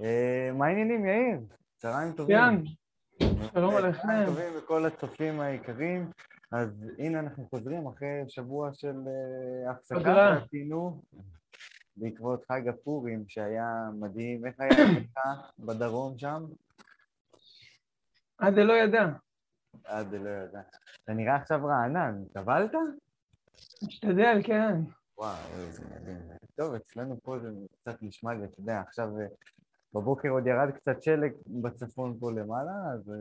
אה, מה העניינים, יאיר? צהריים טובים. יאן, שלום עליכם. צהריים טובים לכל הצופים היקרים. אז הנה אנחנו חוזרים אחרי שבוע של אה, הפסקה. שעשינו בעקבות חג הפורים שהיה מדהים. איך היה לך בדרום שם? עד לא ידע. עד לא יודע. אתה נראה עכשיו רענן, טבלת? משתדל, כן. וואו, איזה מדהים. טוב, אצלנו פה זה קצת נשמע לי, אתה יודע, עכשיו אה, בבוקר עוד ירד קצת שלג בצפון פה למעלה, אז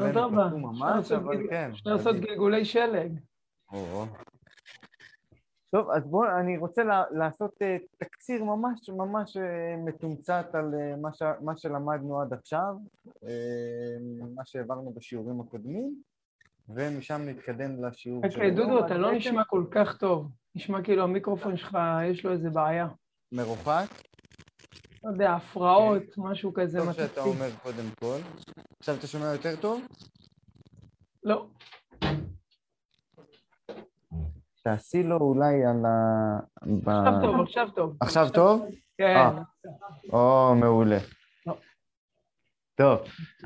אה, אדרבה, קפוא אפשר ממש, אבל כן. אפשר לעשות. גלגולי שלג. טוב, אז בואו, אני רוצה לעשות אה, תקציר ממש ממש אה, מתומצת על אה, מה שלמדנו עד עכשיו, אה, מה שהעברנו בשיעורים הקודמים, ומשם נתקדם לשיעור של אוקיי, דודו. אתה לא נשמע כל כך טוב. נשמע כאילו המיקרופון שלך, יש לו איזה בעיה. מרוחק, לא יודע, הפרעות, משהו כזה טוב שאתה. אומר קודם כל. עכשיו אתה שומע יותר טוב? לא, תעשי לו אולי על ה... ב- עכשיו טוב, עכשיו טוב. עכשיו טוב? כן. אה. או, מעולה. לא. טוב,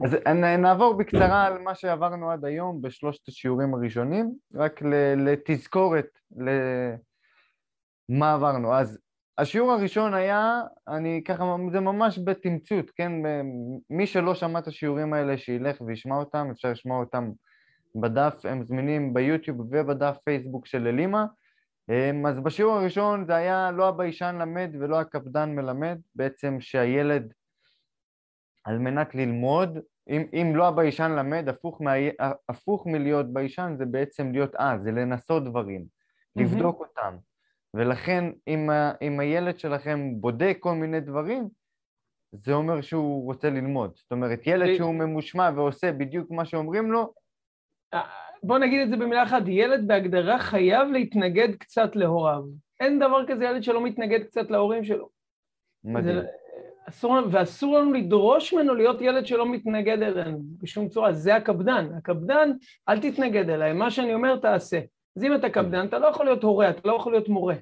אז נעבור בקצרה על מה שעברנו עד היום בשלושת השיעורים הראשונים, רק ל- לתזכורת למה עברנו. אז השיעור הראשון היה, אני ככה, זה ממש בתמצות, כן? מי שלא שמע את השיעורים האלה, שילך וישמע אותם, אפשר לשמוע אותם בדף, הם זמינים ביוטיוב ובדף פייסבוק של אלימה. אמ, אז בשיעור הראשון זה היה לא הביישן למד ולא הקפדן מלמד, בעצם שהילד על מנת ללמוד, אם, אם לא הביישן למד, הפוך, מה, הפוך מלהיות ביישן זה בעצם להיות אה, זה לנסות דברים. לבדוק אותם. ולכן אם, ה- אם הילד שלכם בודק כל מיני דברים, זה אומר שהוא רוצה ללמוד. זאת אומרת, ילד שהוא ממושמע ועושה בדיוק מה שאומרים לו, בוא נגיד את זה במילה אחת, ילד בהגדרה חייב להתנגד קצת להוריו. אין דבר כזה ילד שלא מתנגד קצת להורים שלו. מדהים. זה, אסור, ואסור לנו לדרוש ממנו להיות ילד שלא מתנגד אלינו בשום צורה, זה הקפדן. הקפדן, אל תתנגד אליי, מה שאני אומר תעשה. אז אם אתה קפדן, אתה לא יכול להיות הורה, אתה לא יכול להיות מורה.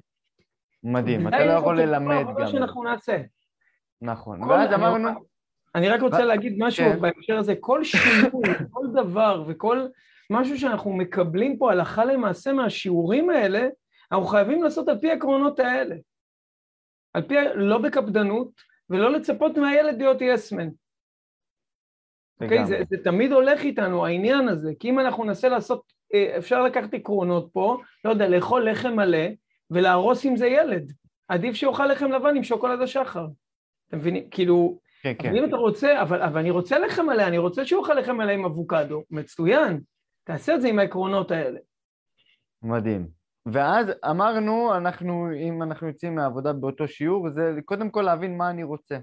מדהים, אתה זה לא יכול ללמד גם. שאנחנו נעשה. נכון. ואז אמרנו, אני רק רוצה להגיד משהו כן. בהקשר הזה, כל שינוי, כל דבר וכל משהו שאנחנו מקבלים פה הלכה למעשה מהשיעורים האלה, אנחנו חייבים לעשות על פי העקרונות האלה. על פי, לא בקפדנות, ולא לצפות מהילד להיות יסמן. אוקיי? זה, לגמרי. זה תמיד הולך איתנו, העניין הזה, כי אם אנחנו ננסה לעשות, אה, אפשר לקחת עקרונות פה, לא יודע, לאכול לחם מלא ולהרוס עם זה ילד. עדיף שיאכל לחם לבן עם שוקולד השחר. אתם מבינים? כאילו, כן, כן. אם אתה רוצה, אבל, אבל אני רוצה לחם מלא, אני רוצה שהוא יאכל לחם מלא עם אבוקדו, מצוין, תעשה את זה עם העקרונות האלה. מדהים. ואז אמרנו, אנחנו, אם אנחנו יוצאים מהעבודה באותו שיעור, זה קודם כל להבין מה אני רוצה.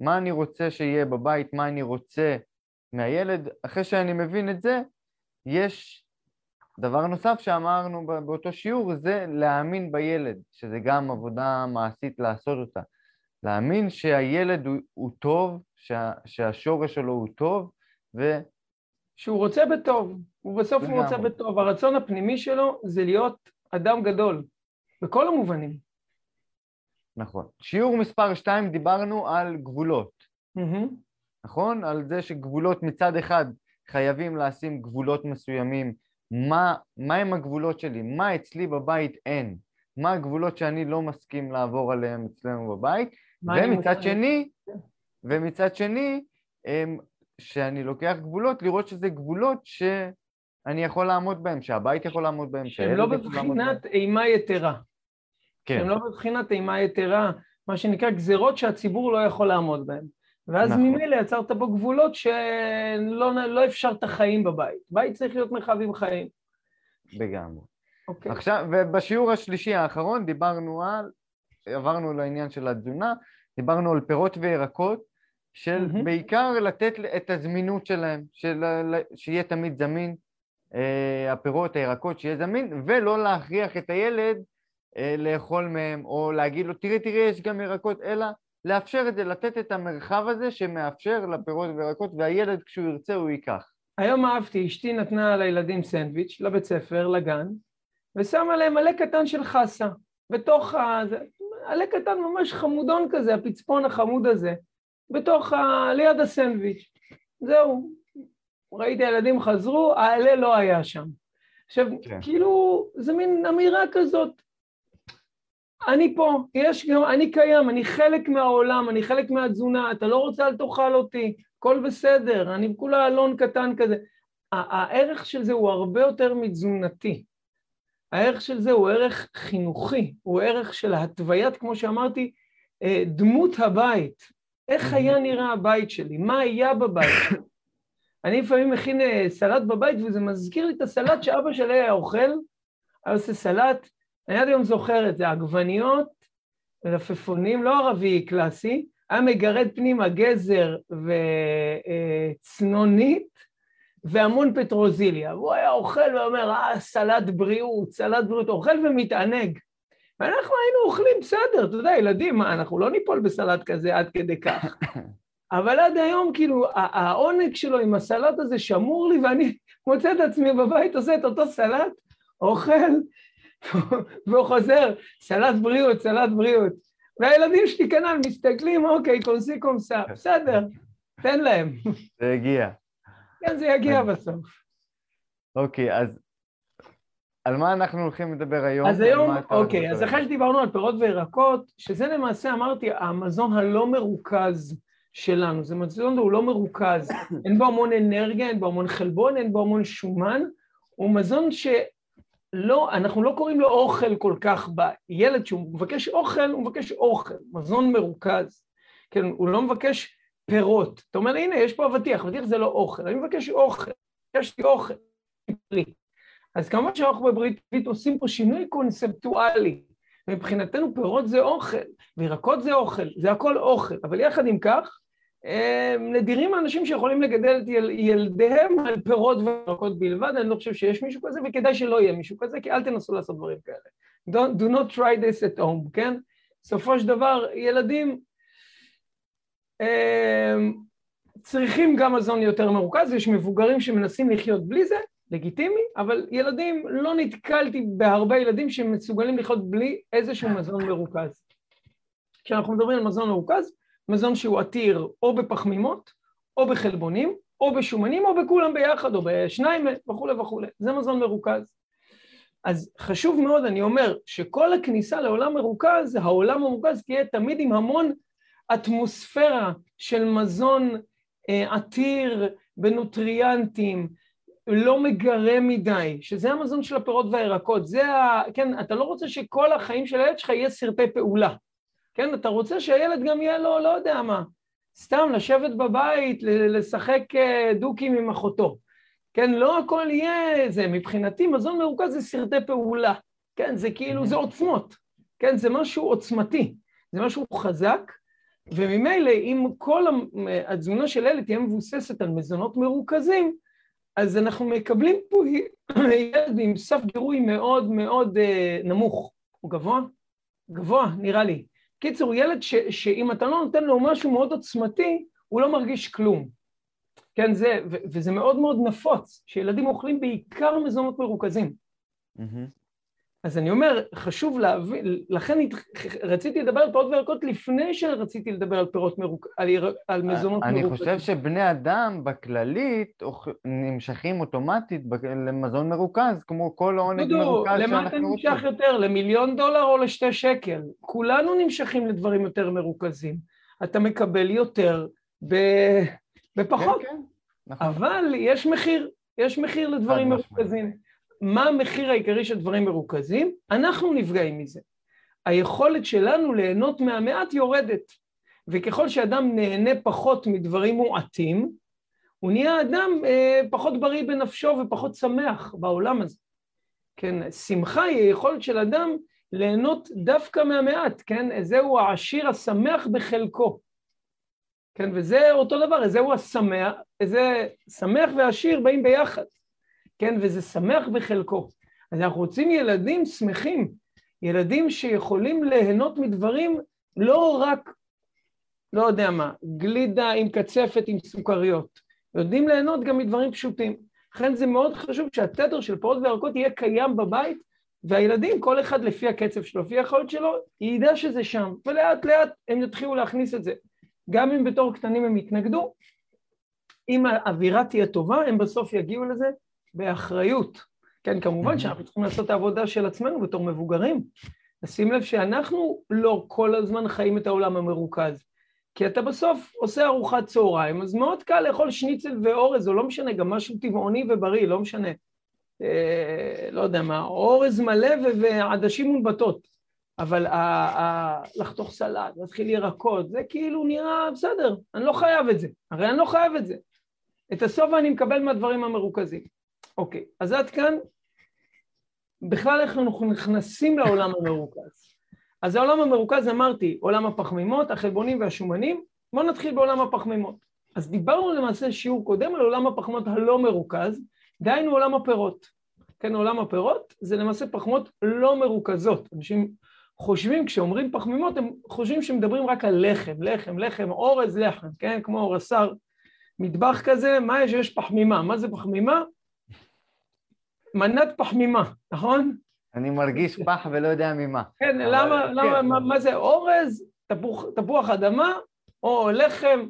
מה אני רוצה שיהיה בבית, מה אני רוצה מהילד. אחרי שאני מבין את זה, יש דבר נוסף שאמרנו באותו שיעור, זה להאמין בילד, שזה גם עבודה מעשית לעשות אותה. להאמין שהילד הוא, הוא טוב, שה, שהשורש שלו הוא טוב, ו... שהוא רוצה בטוב, ובסוף הוא רוצה. בטוב. הרצון הפנימי שלו זה להיות אדם גדול, בכל המובנים. נכון. שיעור מספר 2 דיברנו על גבולות. מהמם. נכון? על זה שגבולות מצד אחד חייבים לשים גבולות מסוימים. מה, מה הם הגבולות שלי? מה אצלי בבית אין? מה הגבולות שאני לא מסכים לעבור עליהם אצלנו בבית? ומצד שני, ומצד שני, אמ, שאני לוקח גבולות, לראות שזה גבולות שאני יכול לעמוד בהם, שהבית יכול לעמוד בהם, שהם לא בהם. בבחינת אימה יתרה. כן, שהם לא בבחינת אימה יתרה, מה שנקרא גזרות שהציבור לא יכול לעמוד בהן. ואז נכון. ממילא יצרת בו גבולות שלא לא אפשרת חיים בבית. בית צריך להיות מרחב עם חיים. לגמרי. אוקיי. עכשיו, ובשיעור השלישי האחרון דיברנו על, עברנו לעניין של התזונה, דיברנו על פירות וירקות, של מהמם. בעיקר לתת את הזמינות שלהם, של, שיהיה תמיד זמין, אה, הפירות, הירקות, שיהיה זמין, ולא להכריח את הילד אה, לאכול מהם, או להגיד לו, תראי, תראי, יש גם ירקות, אלא לאפשר את זה, לתת את המרחב הזה שמאפשר לפירות וירקות, והילד כשהוא ירצה הוא ייקח. היום אהבתי, אשתי נתנה לילדים סנדוויץ' לבית ספר, לגן, ושמה להם עלה קטן של חסה. בתוך ה... זה- עלה קטן ממש חמודון כזה, הפצפון החמוד הזה. בתוך ה... ליד הסנדוויץ'. זהו. ראיתי הילדים חזרו, העלה לא היה שם. עכשיו, כן. כאילו, זה מין אמירה כזאת. אני פה, יש גם, אני קיים, אני חלק מהעולם, אני חלק מהתזונה, אתה לא רוצה, אל תאכל אותי, הכל בסדר, אני כולה אלון קטן כזה. הערך של זה הוא הרבה יותר מתזונתי. הערך של זה הוא ערך חינוכי, הוא ערך של התוויית, כמו שאמרתי, אה, דמות הבית. איך היה נראה הבית שלי? מה היה בבית שלי? אני לפעמים מכין אה, סלט בבית, וזה מזכיר לי את הסלט שאבא שלי היה אוכל, היה עושה סלט, אני עד היום זוכר את זה, עגבניות, מלפפונים, לא ערבי קלאסי, היה מגרד פנימה גזר וצנונית והמון פטרוזיליה. והוא היה אוכל ואומר, אה, סלט בריאות, סלט בריאות, אוכל ומתענג. ואנחנו היינו אוכלים בסדר, אתה יודע, ילדים, מה, אנחנו לא ניפול בסלט כזה עד כדי כך. אבל עד היום, כאילו, העונג שלו עם הסלט הזה שמור לי, ואני מוצא את עצמי בבית, עושה את אותו סלט, אוכל, והוא חוזר, סלט בריאות, סלט בריאות. והילדים שלי כנ"ל מסתכלים, אוקיי, קונסי קומסה, בסדר, תן להם. זה יגיע. כן, זה יגיע בסוף. אוקיי, אז על מה אנחנו הולכים לדבר היום? אז היום, אוקיי, אז אחרי שדיברנו על פירות וירקות, שזה למעשה, אמרתי, המזון הלא מרוכז שלנו. זה מזון, הוא לא מרוכז. אין בו המון אנרגיה, אין בו המון חלבון, אין בו המון שומן. הוא מזון ש... לא, אנחנו לא קוראים לו אוכל כל כך בילד שהוא מבקש אוכל, הוא מבקש אוכל, מזון מרוכז. כן, הוא לא מבקש פירות. אתה אומר, הנה, יש פה אבטיח, אבטיח זה לא אוכל, אני מבקש אוכל, יש לי אוכל. אז כמובן שאנחנו בברית עושים פה שינוי קונספטואלי. מבחינתנו פירות זה אוכל, וירקות זה אוכל, זה הכל אוכל, אבל יחד עם כך, נדירים האנשים שיכולים לגדל את יל, ילדיהם על פירות וירקות בלבד, אני לא חושב שיש מישהו כזה, וכדאי שלא יהיה מישהו כזה, כי אל תנסו לעשות דברים כאלה. Don't, do not try this at home, כן? בסופו של דבר, ילדים אה, צריכים גם מזון יותר מרוכז, יש מבוגרים שמנסים לחיות בלי זה, לגיטימי, אבל ילדים, לא נתקלתי בהרבה ילדים שמסוגלים לחיות בלי איזשהו מזון מרוכז. כשאנחנו מדברים על מזון מרוכז, מזון שהוא עתיר או בפחמימות, או בחלבונים, או בשומנים, או בכולם ביחד, או בשניים וכולי וכולי. זה מזון מרוכז. אז חשוב מאוד, אני אומר, שכל הכניסה לעולם מרוכז, העולם המרוכז תהיה תמיד עם המון אטמוספירה של מזון אה, עתיר בנוטריאנטים, לא מגרה מדי, שזה המזון של הפירות והירקות. זה ה... כן, אתה לא רוצה שכל החיים של הילד שלך יהיה סרטי פעולה. כן, אתה רוצה שהילד גם יהיה לו, לא יודע מה, סתם לשבת בבית, לשחק אה, דוקים עם אחותו. כן, לא הכל יהיה זה, מבחינתי מזון מרוכז זה סרטי פעולה. כן, זה כאילו, זה עוצמות. כן, זה משהו עוצמתי, זה משהו חזק, וממילא אם כל התזונה של ילד תהיה מבוססת על מזונות מרוכזים, אז אנחנו מקבלים פה ילד עם סף גירוי מאוד מאוד אה, נמוך. הוא גבוה? גבוה, נראה לי. קיצור, ילד ש, שאם אתה לא נותן לו משהו מאוד עוצמתי, הוא לא מרגיש כלום. כן, זה, ו, וזה מאוד מאוד נפוץ, שילדים אוכלים בעיקר מזונות מרוכזים. Mm-hmm. אז אני אומר, חשוב להבין, לכן רציתי לדבר על פירות וירקות לפני שרציתי לדבר על פירות מרוק... על, על מזונות אני מרוכזים. אני חושב שבני אדם בכללית נמשכים אוטומטית למזון מרוכז, כמו כל עונג מרוכז שאנחנו רוצים. למה אתה נמשך יותר? למיליון דולר או לשתי שקל? כולנו נמשכים לדברים יותר מרוכזים. אתה מקבל יותר ב... בפחות. כן, כן, נכון. אבל יש מחיר, יש מחיר לדברים מרוכזים. מה המחיר העיקרי של דברים מרוכזים? אנחנו נפגעים מזה. היכולת שלנו ליהנות מהמעט יורדת, וככל שאדם נהנה פחות מדברים מועטים, הוא נהיה אדם אה, פחות בריא בנפשו ופחות שמח בעולם הזה. כן, שמחה היא היכולת של אדם ליהנות דווקא מהמעט, כן? זהו העשיר השמח בחלקו. כן, וזה אותו דבר, זהו השמח, זה שמח ועשיר באים ביחד. כן, וזה שמח בחלקו. אז אנחנו רוצים ילדים שמחים, ילדים שיכולים ליהנות מדברים לא רק, לא יודע מה, גלידה עם קצפת עם סוכריות, יודעים ליהנות גם מדברים פשוטים. לכן זה מאוד חשוב שהתדר של פירות וירקות יהיה קיים בבית, והילדים, כל אחד לפי הקצב שלו, לפי היכולת שלו, ידע שזה שם, ולאט לאט הם יתחילו להכניס את זה. גם אם בתור קטנים הם יתנגדו, אם האווירה תהיה טובה, הם בסוף יגיעו לזה באחריות. כן, כמובן שאנחנו צריכים לעשות את העבודה של עצמנו בתור מבוגרים. לשים לב שאנחנו לא כל הזמן חיים את העולם המרוכז. כי אתה בסוף עושה ארוחת צהריים, אז מאוד קל לאכול שניצל ואורז, או לא משנה, גם משהו טבעוני ובריא, לא משנה. אה, לא יודע מה, אורז מלא ועדשים מונבטות. אבל ה- ה- לחתוך סלט, להתחיל ירקות, זה כאילו נראה בסדר, אני לא חייב את זה. הרי אני לא חייב את זה. את הסוף אני מקבל מהדברים המרוכזים. אוקיי, אז עד כאן, בכלל איך אנחנו נכנסים לעולם המרוכז. אז העולם המרוכז, אמרתי, עולם הפחמימות, החלבונים והשומנים, בואו נתחיל בעולם הפחמימות. אז דיברנו למעשה שיעור קודם על עולם הפחמות הלא מרוכז, דהיינו עולם הפירות. כן, עולם הפירות זה למעשה פחמות לא מרוכזות. אנשים חושבים, כשאומרים פחמימות, הם חושבים שמדברים רק על לחם, לחם, לחם, אורז, לחם, כן, כמו רס"ר מטבח כזה, מה יש? יש פחמימה. מה זה פחמימה? מנת פחמימה, נכון? אני מרגיש פח ולא יודע ממה. כן, למה, כן. למה, מה, מה זה אורז, תפוח, תפוח אדמה, או לחם,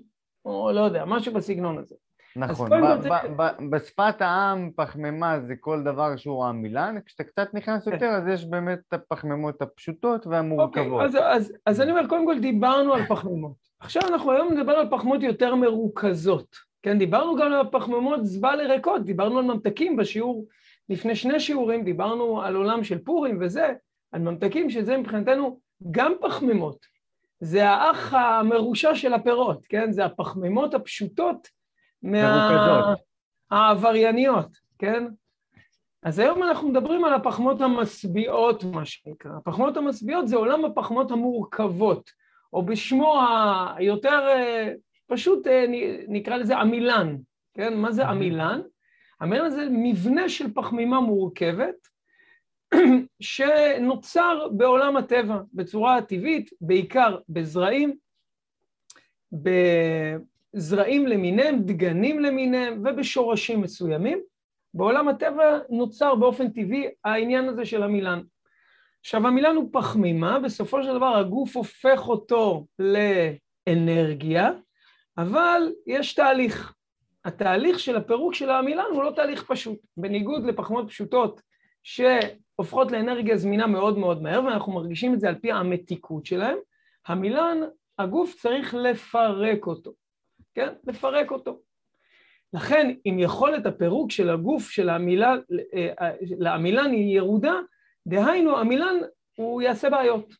או לא יודע, משהו בסגנון הזה. נכון, ב- זה- ב- ב- בשפת העם פחמימה זה כל דבר שהוא עמילן, כשאתה קצת נכנס כן. יותר אז יש באמת את הפחמימות הפשוטות אוקיי, והמורכבות. אז, אז, אז אני אומר, קודם כל דיברנו על פחמימות. עכשיו אנחנו היום נדבר על פחמימות יותר מרוכזות. כן, דיברנו גם על פחמימות זבל ריקות, דיברנו על ממתקים בשיעור, לפני שני שיעורים דיברנו על עולם של פורים וזה, על ממתקים שזה מבחינתנו גם פחמימות. זה האח המרושע של הפירות, כן? זה הפחמימות הפשוטות מה... מרוכזות. העברייניות, כן? אז היום אנחנו מדברים על הפחמות המשביעות, מה שנקרא. הפחמות המשביעות זה עולם הפחמות המורכבות, או בשמו היותר אה, פשוט אה, נקרא לזה עמילן, כן? מה זה עמילן? עמילן זה מבנה של פחמימה מורכבת שנוצר בעולם הטבע בצורה הטבעית, בעיקר בזרעים, בזרעים למיניהם, דגנים למיניהם ובשורשים מסוימים. בעולם הטבע נוצר באופן טבעי העניין הזה של המילן. עכשיו המילן הוא פחמימה, בסופו של דבר הגוף הופך אותו לאנרגיה, אבל יש תהליך. התהליך של הפירוק של המילן הוא לא תהליך פשוט. בניגוד לפחמות פשוטות שהופכות לאנרגיה זמינה מאוד מאוד מהר, ואנחנו מרגישים את זה על פי המתיקות שלהם, המילן, הגוף צריך לפרק אותו, כן? לפרק אותו. לכן, אם יכולת הפירוק של הגוף של המילן, לעמילן היא ירודה, דהיינו, המילן הוא יעשה בעיות.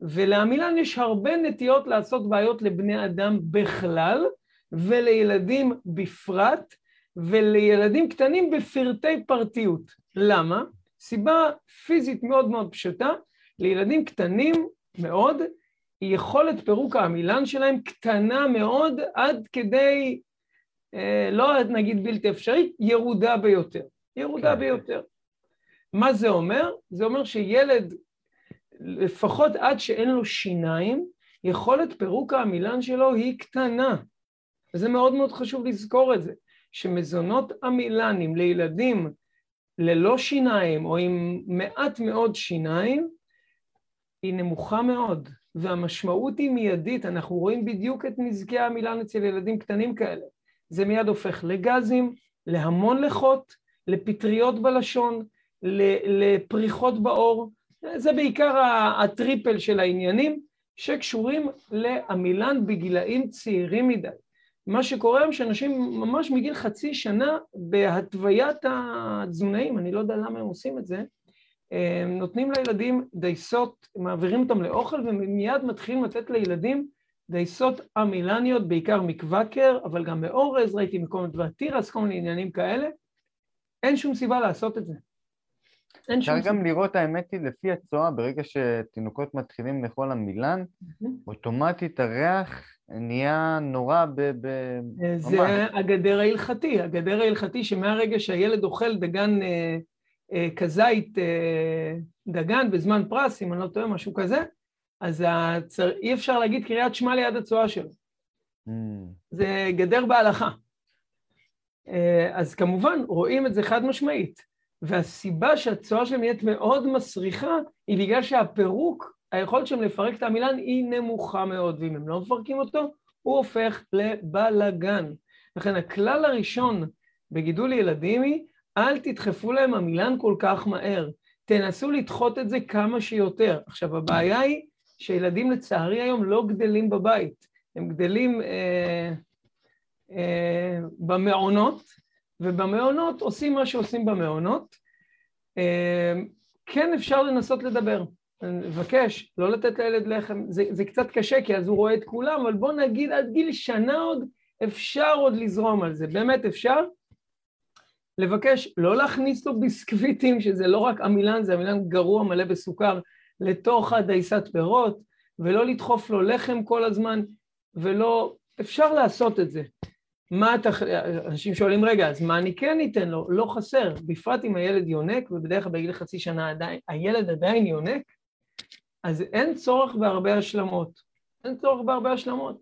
ולעמילן יש הרבה נטיות לעשות בעיות לבני אדם בכלל, ולילדים בפרט, ולילדים קטנים בפרטי פרטיות. למה? סיבה פיזית מאוד מאוד פשוטה, לילדים קטנים מאוד, יכולת פירוק העמילן שלהם קטנה מאוד עד כדי, אה, לא נגיד בלתי אפשרית, ירודה ביותר. ירודה כן. ביותר. מה זה אומר? זה אומר שילד, לפחות עד שאין לו שיניים, יכולת פירוק העמילן שלו היא קטנה. וזה מאוד מאוד חשוב לזכור את זה, שמזונות עמילנים לילדים ללא שיניים או עם מעט מאוד שיניים, היא נמוכה מאוד, והמשמעות היא מיידית, אנחנו רואים בדיוק את נזקי העמילן אצל ילדים קטנים כאלה. זה מיד הופך לגזים, להמון לחות, לפטריות בלשון, לפריחות בעור, זה בעיקר הטריפל של העניינים שקשורים לעמילן בגילאים צעירים מדי. מה שקורה היום שאנשים ממש מגיל חצי שנה בהתוויית התזונאים, אני לא יודע למה הם עושים את זה, נותנים לילדים דייסות, מעבירים אותם לאוכל ומיד מתחילים לתת לילדים דייסות עמילניות, בעיקר מקוואקר, אבל גם מאורז, ראיתי מכל מיני תירס, כל מיני עניינים כאלה. אין שום סיבה לעשות את זה. אין אפשר. גם לראות, האמת היא, לפי הצואה, ברגע שתינוקות מתחילים לאכול עמילן, אוטומטית הריח נהיה נורא ב... ב- ממש. זה הגדר ההלכתי, הגדר ההלכתי שמהרגע שהילד אוכל דגן אה, אה, כזית, אה, דגן בזמן פרס, אם אני לא טועה, משהו כזה, אז הצר... אי אפשר להגיד קריאת שמע ליד הצואה שלו. Mm, זה גדר בהלכה. אה, אז כמובן, רואים את זה חד משמעית. והסיבה שהצואה שלהם נהיית מאוד מסריחה, היא בגלל שהפירוק היכולת שלהם לפרק את המילן היא נמוכה מאוד, ואם הם לא מפרקים אותו, הוא הופך לבלגן. לכן הכלל הראשון בגידול ילדים היא, אל תדחפו להם המילן כל כך מהר. תנסו לדחות את זה כמה שיותר. עכשיו, הבעיה היא שילדים לצערי היום לא גדלים בבית, הם גדלים אה, אה, במעונות, ובמעונות עושים מה שעושים במעונות. אה, כן אפשר לנסות לדבר. אני מבקש לא לתת לילד לחם, זה, זה קצת קשה כי אז הוא רואה את כולם, אבל בוא נגיד עד גיל שנה עוד אפשר עוד לזרום על זה, באמת אפשר. לבקש לא להכניס לו ביסקוויטים, שזה לא רק עמילן, זה עמילן גרוע מלא בסוכר, לתוך הדייסת פירות, ולא לדחוף לו לחם כל הזמן, ולא... אפשר לעשות את זה. מה אתה... אנשים שואלים, רגע, אז מה אני כן אתן לו? לא חסר, בפרט אם הילד יונק, ובדרך כלל בגיל חצי שנה עדיין, הילד עדיין יונק, אז אין צורך בהרבה השלמות. אין צורך בהרבה השלמות.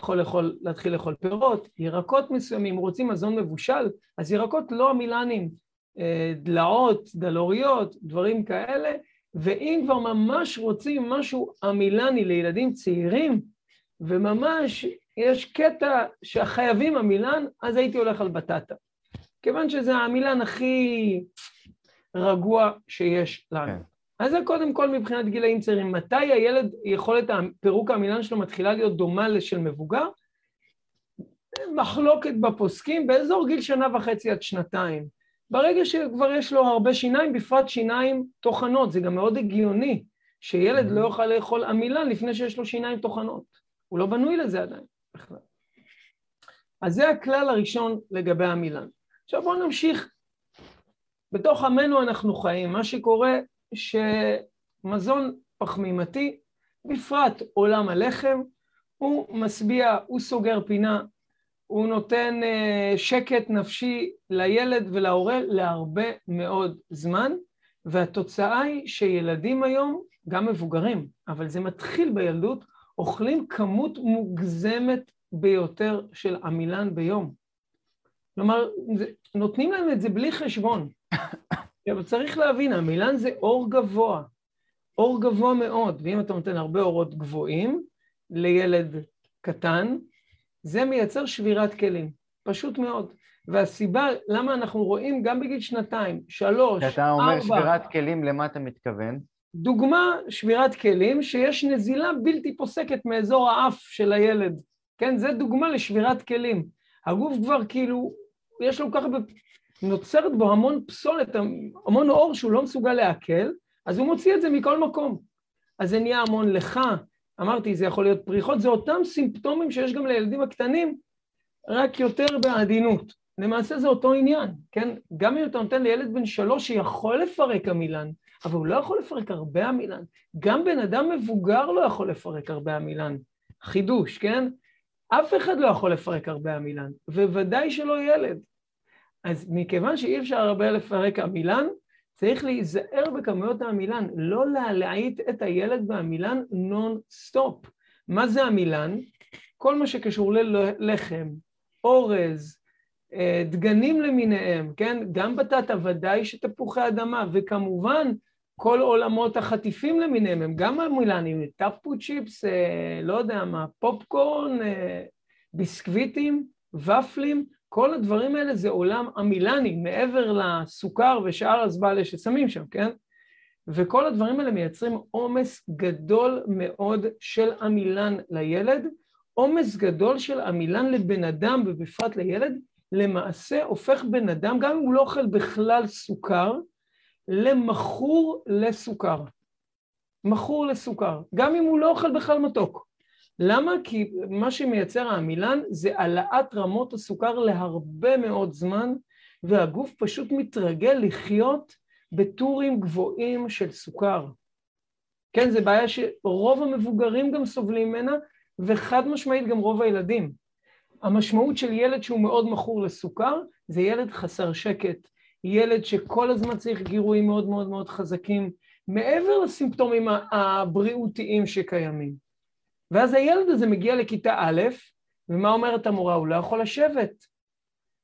יכול לאכול, להתחיל לאכול פירות, ירקות מסוימים, רוצים מזון מבושל, אז ירקות לא המילנים, אה, דלעות, דלוריות, דברים כאלה, ואם כבר ממש רוצים משהו המילני לילדים צעירים, וממש יש קטע שחייבים המילן, אז הייתי הולך על בטטה. כיוון שזה המילן הכי רגוע שיש לנו. כן. אז זה קודם כל מבחינת גילאים צעירים. מתי הילד, יכולת פירוק המילן שלו מתחילה להיות דומה לשל מבוגר? מחלוקת בפוסקים באזור גיל שנה וחצי עד שנתיים. ברגע שכבר יש לו הרבה שיניים, בפרט שיניים טוחנות, זה גם מאוד הגיוני שילד לא יוכל לאכול עמילן לפני שיש לו שיניים טוחנות. הוא לא בנוי לזה עדיין בכלל. אז זה הכלל הראשון לגבי עמילן. עכשיו בואו נמשיך. בתוך עמנו אנחנו חיים. מה שקורה שמזון פחמימתי, בפרט עולם הלחם, הוא משביע, הוא סוגר פינה, הוא נותן uh, שקט נפשי לילד ולהורה להרבה מאוד זמן, והתוצאה היא שילדים היום, גם מבוגרים, אבל זה מתחיל בילדות, אוכלים כמות מוגזמת ביותר של עמילן ביום. כלומר, נותנים להם את זה בלי חשבון. אבל צריך להבין, המילן זה אור גבוה, אור גבוה מאוד, ואם אתה נותן הרבה אורות גבוהים לילד קטן, זה מייצר שבירת כלים, פשוט מאוד. והסיבה למה אנחנו רואים גם בגיל שנתיים, שלוש, ארבע... כשאתה אומר שבירת כלים, למה אתה מתכוון? דוגמה, שבירת כלים, שיש נזילה בלתי פוסקת מאזור האף של הילד. כן, זה דוגמה לשבירת כלים. הגוף כבר כאילו, יש לו ככה נוצרת בו המון פסולת, המון אור שהוא לא מסוגל לעכל, אז הוא מוציא את זה מכל מקום. אז זה נהיה המון לך, אמרתי, זה יכול להיות פריחות, זה אותם סימפטומים שיש גם לילדים הקטנים, רק יותר בעדינות. למעשה זה אותו עניין, כן? גם אם אתה נותן לילד בן שלוש שיכול לפרק עמילן, אבל הוא לא יכול לפרק הרבה עמילן. גם בן אדם מבוגר לא יכול לפרק הרבה עמילן. חידוש, כן? אף אחד לא יכול לפרק הרבה עמילן, וודאי שלא ילד. אז מכיוון שאי אפשר הרבה לפרק עמילן, צריך להיזהר בכמויות העמילן, לא להלעיט את הילד בעמילן נון סטופ. מה זה עמילן? כל מה שקשור ללחם, אורז, אה, דגנים למיניהם, כן? גם בטטה, ודאי שתפוחי אדמה, וכמובן כל עולמות החטיפים למיניהם הם גם עמילנים, תפוצ'יפס, אה, לא יודע מה, פופקורן, אה, ביסקוויטים, ופלים, כל הדברים האלה זה עולם עמילני, מעבר לסוכר ושאר הזבלה ששמים שם, כן? וכל הדברים האלה מייצרים עומס גדול מאוד של עמילן לילד, עומס גדול של עמילן לבן אדם ובפרט לילד, למעשה הופך בן אדם, גם אם הוא לא אוכל בכלל סוכר, למכור לסוכר. מכור לסוכר, גם אם הוא לא אוכל בכלל מתוק. למה? כי מה שמייצר העמילן זה העלאת רמות הסוכר להרבה מאוד זמן, והגוף פשוט מתרגל לחיות בטורים גבוהים של סוכר. כן, זו בעיה שרוב המבוגרים גם סובלים ממנה, וחד משמעית גם רוב הילדים. המשמעות של ילד שהוא מאוד מכור לסוכר, זה ילד חסר שקט, ילד שכל הזמן צריך גירויים מאוד מאוד מאוד חזקים, מעבר לסימפטומים הבריאותיים שקיימים. ואז הילד הזה מגיע לכיתה א', ומה אומרת המורה? הוא לא יכול לשבת.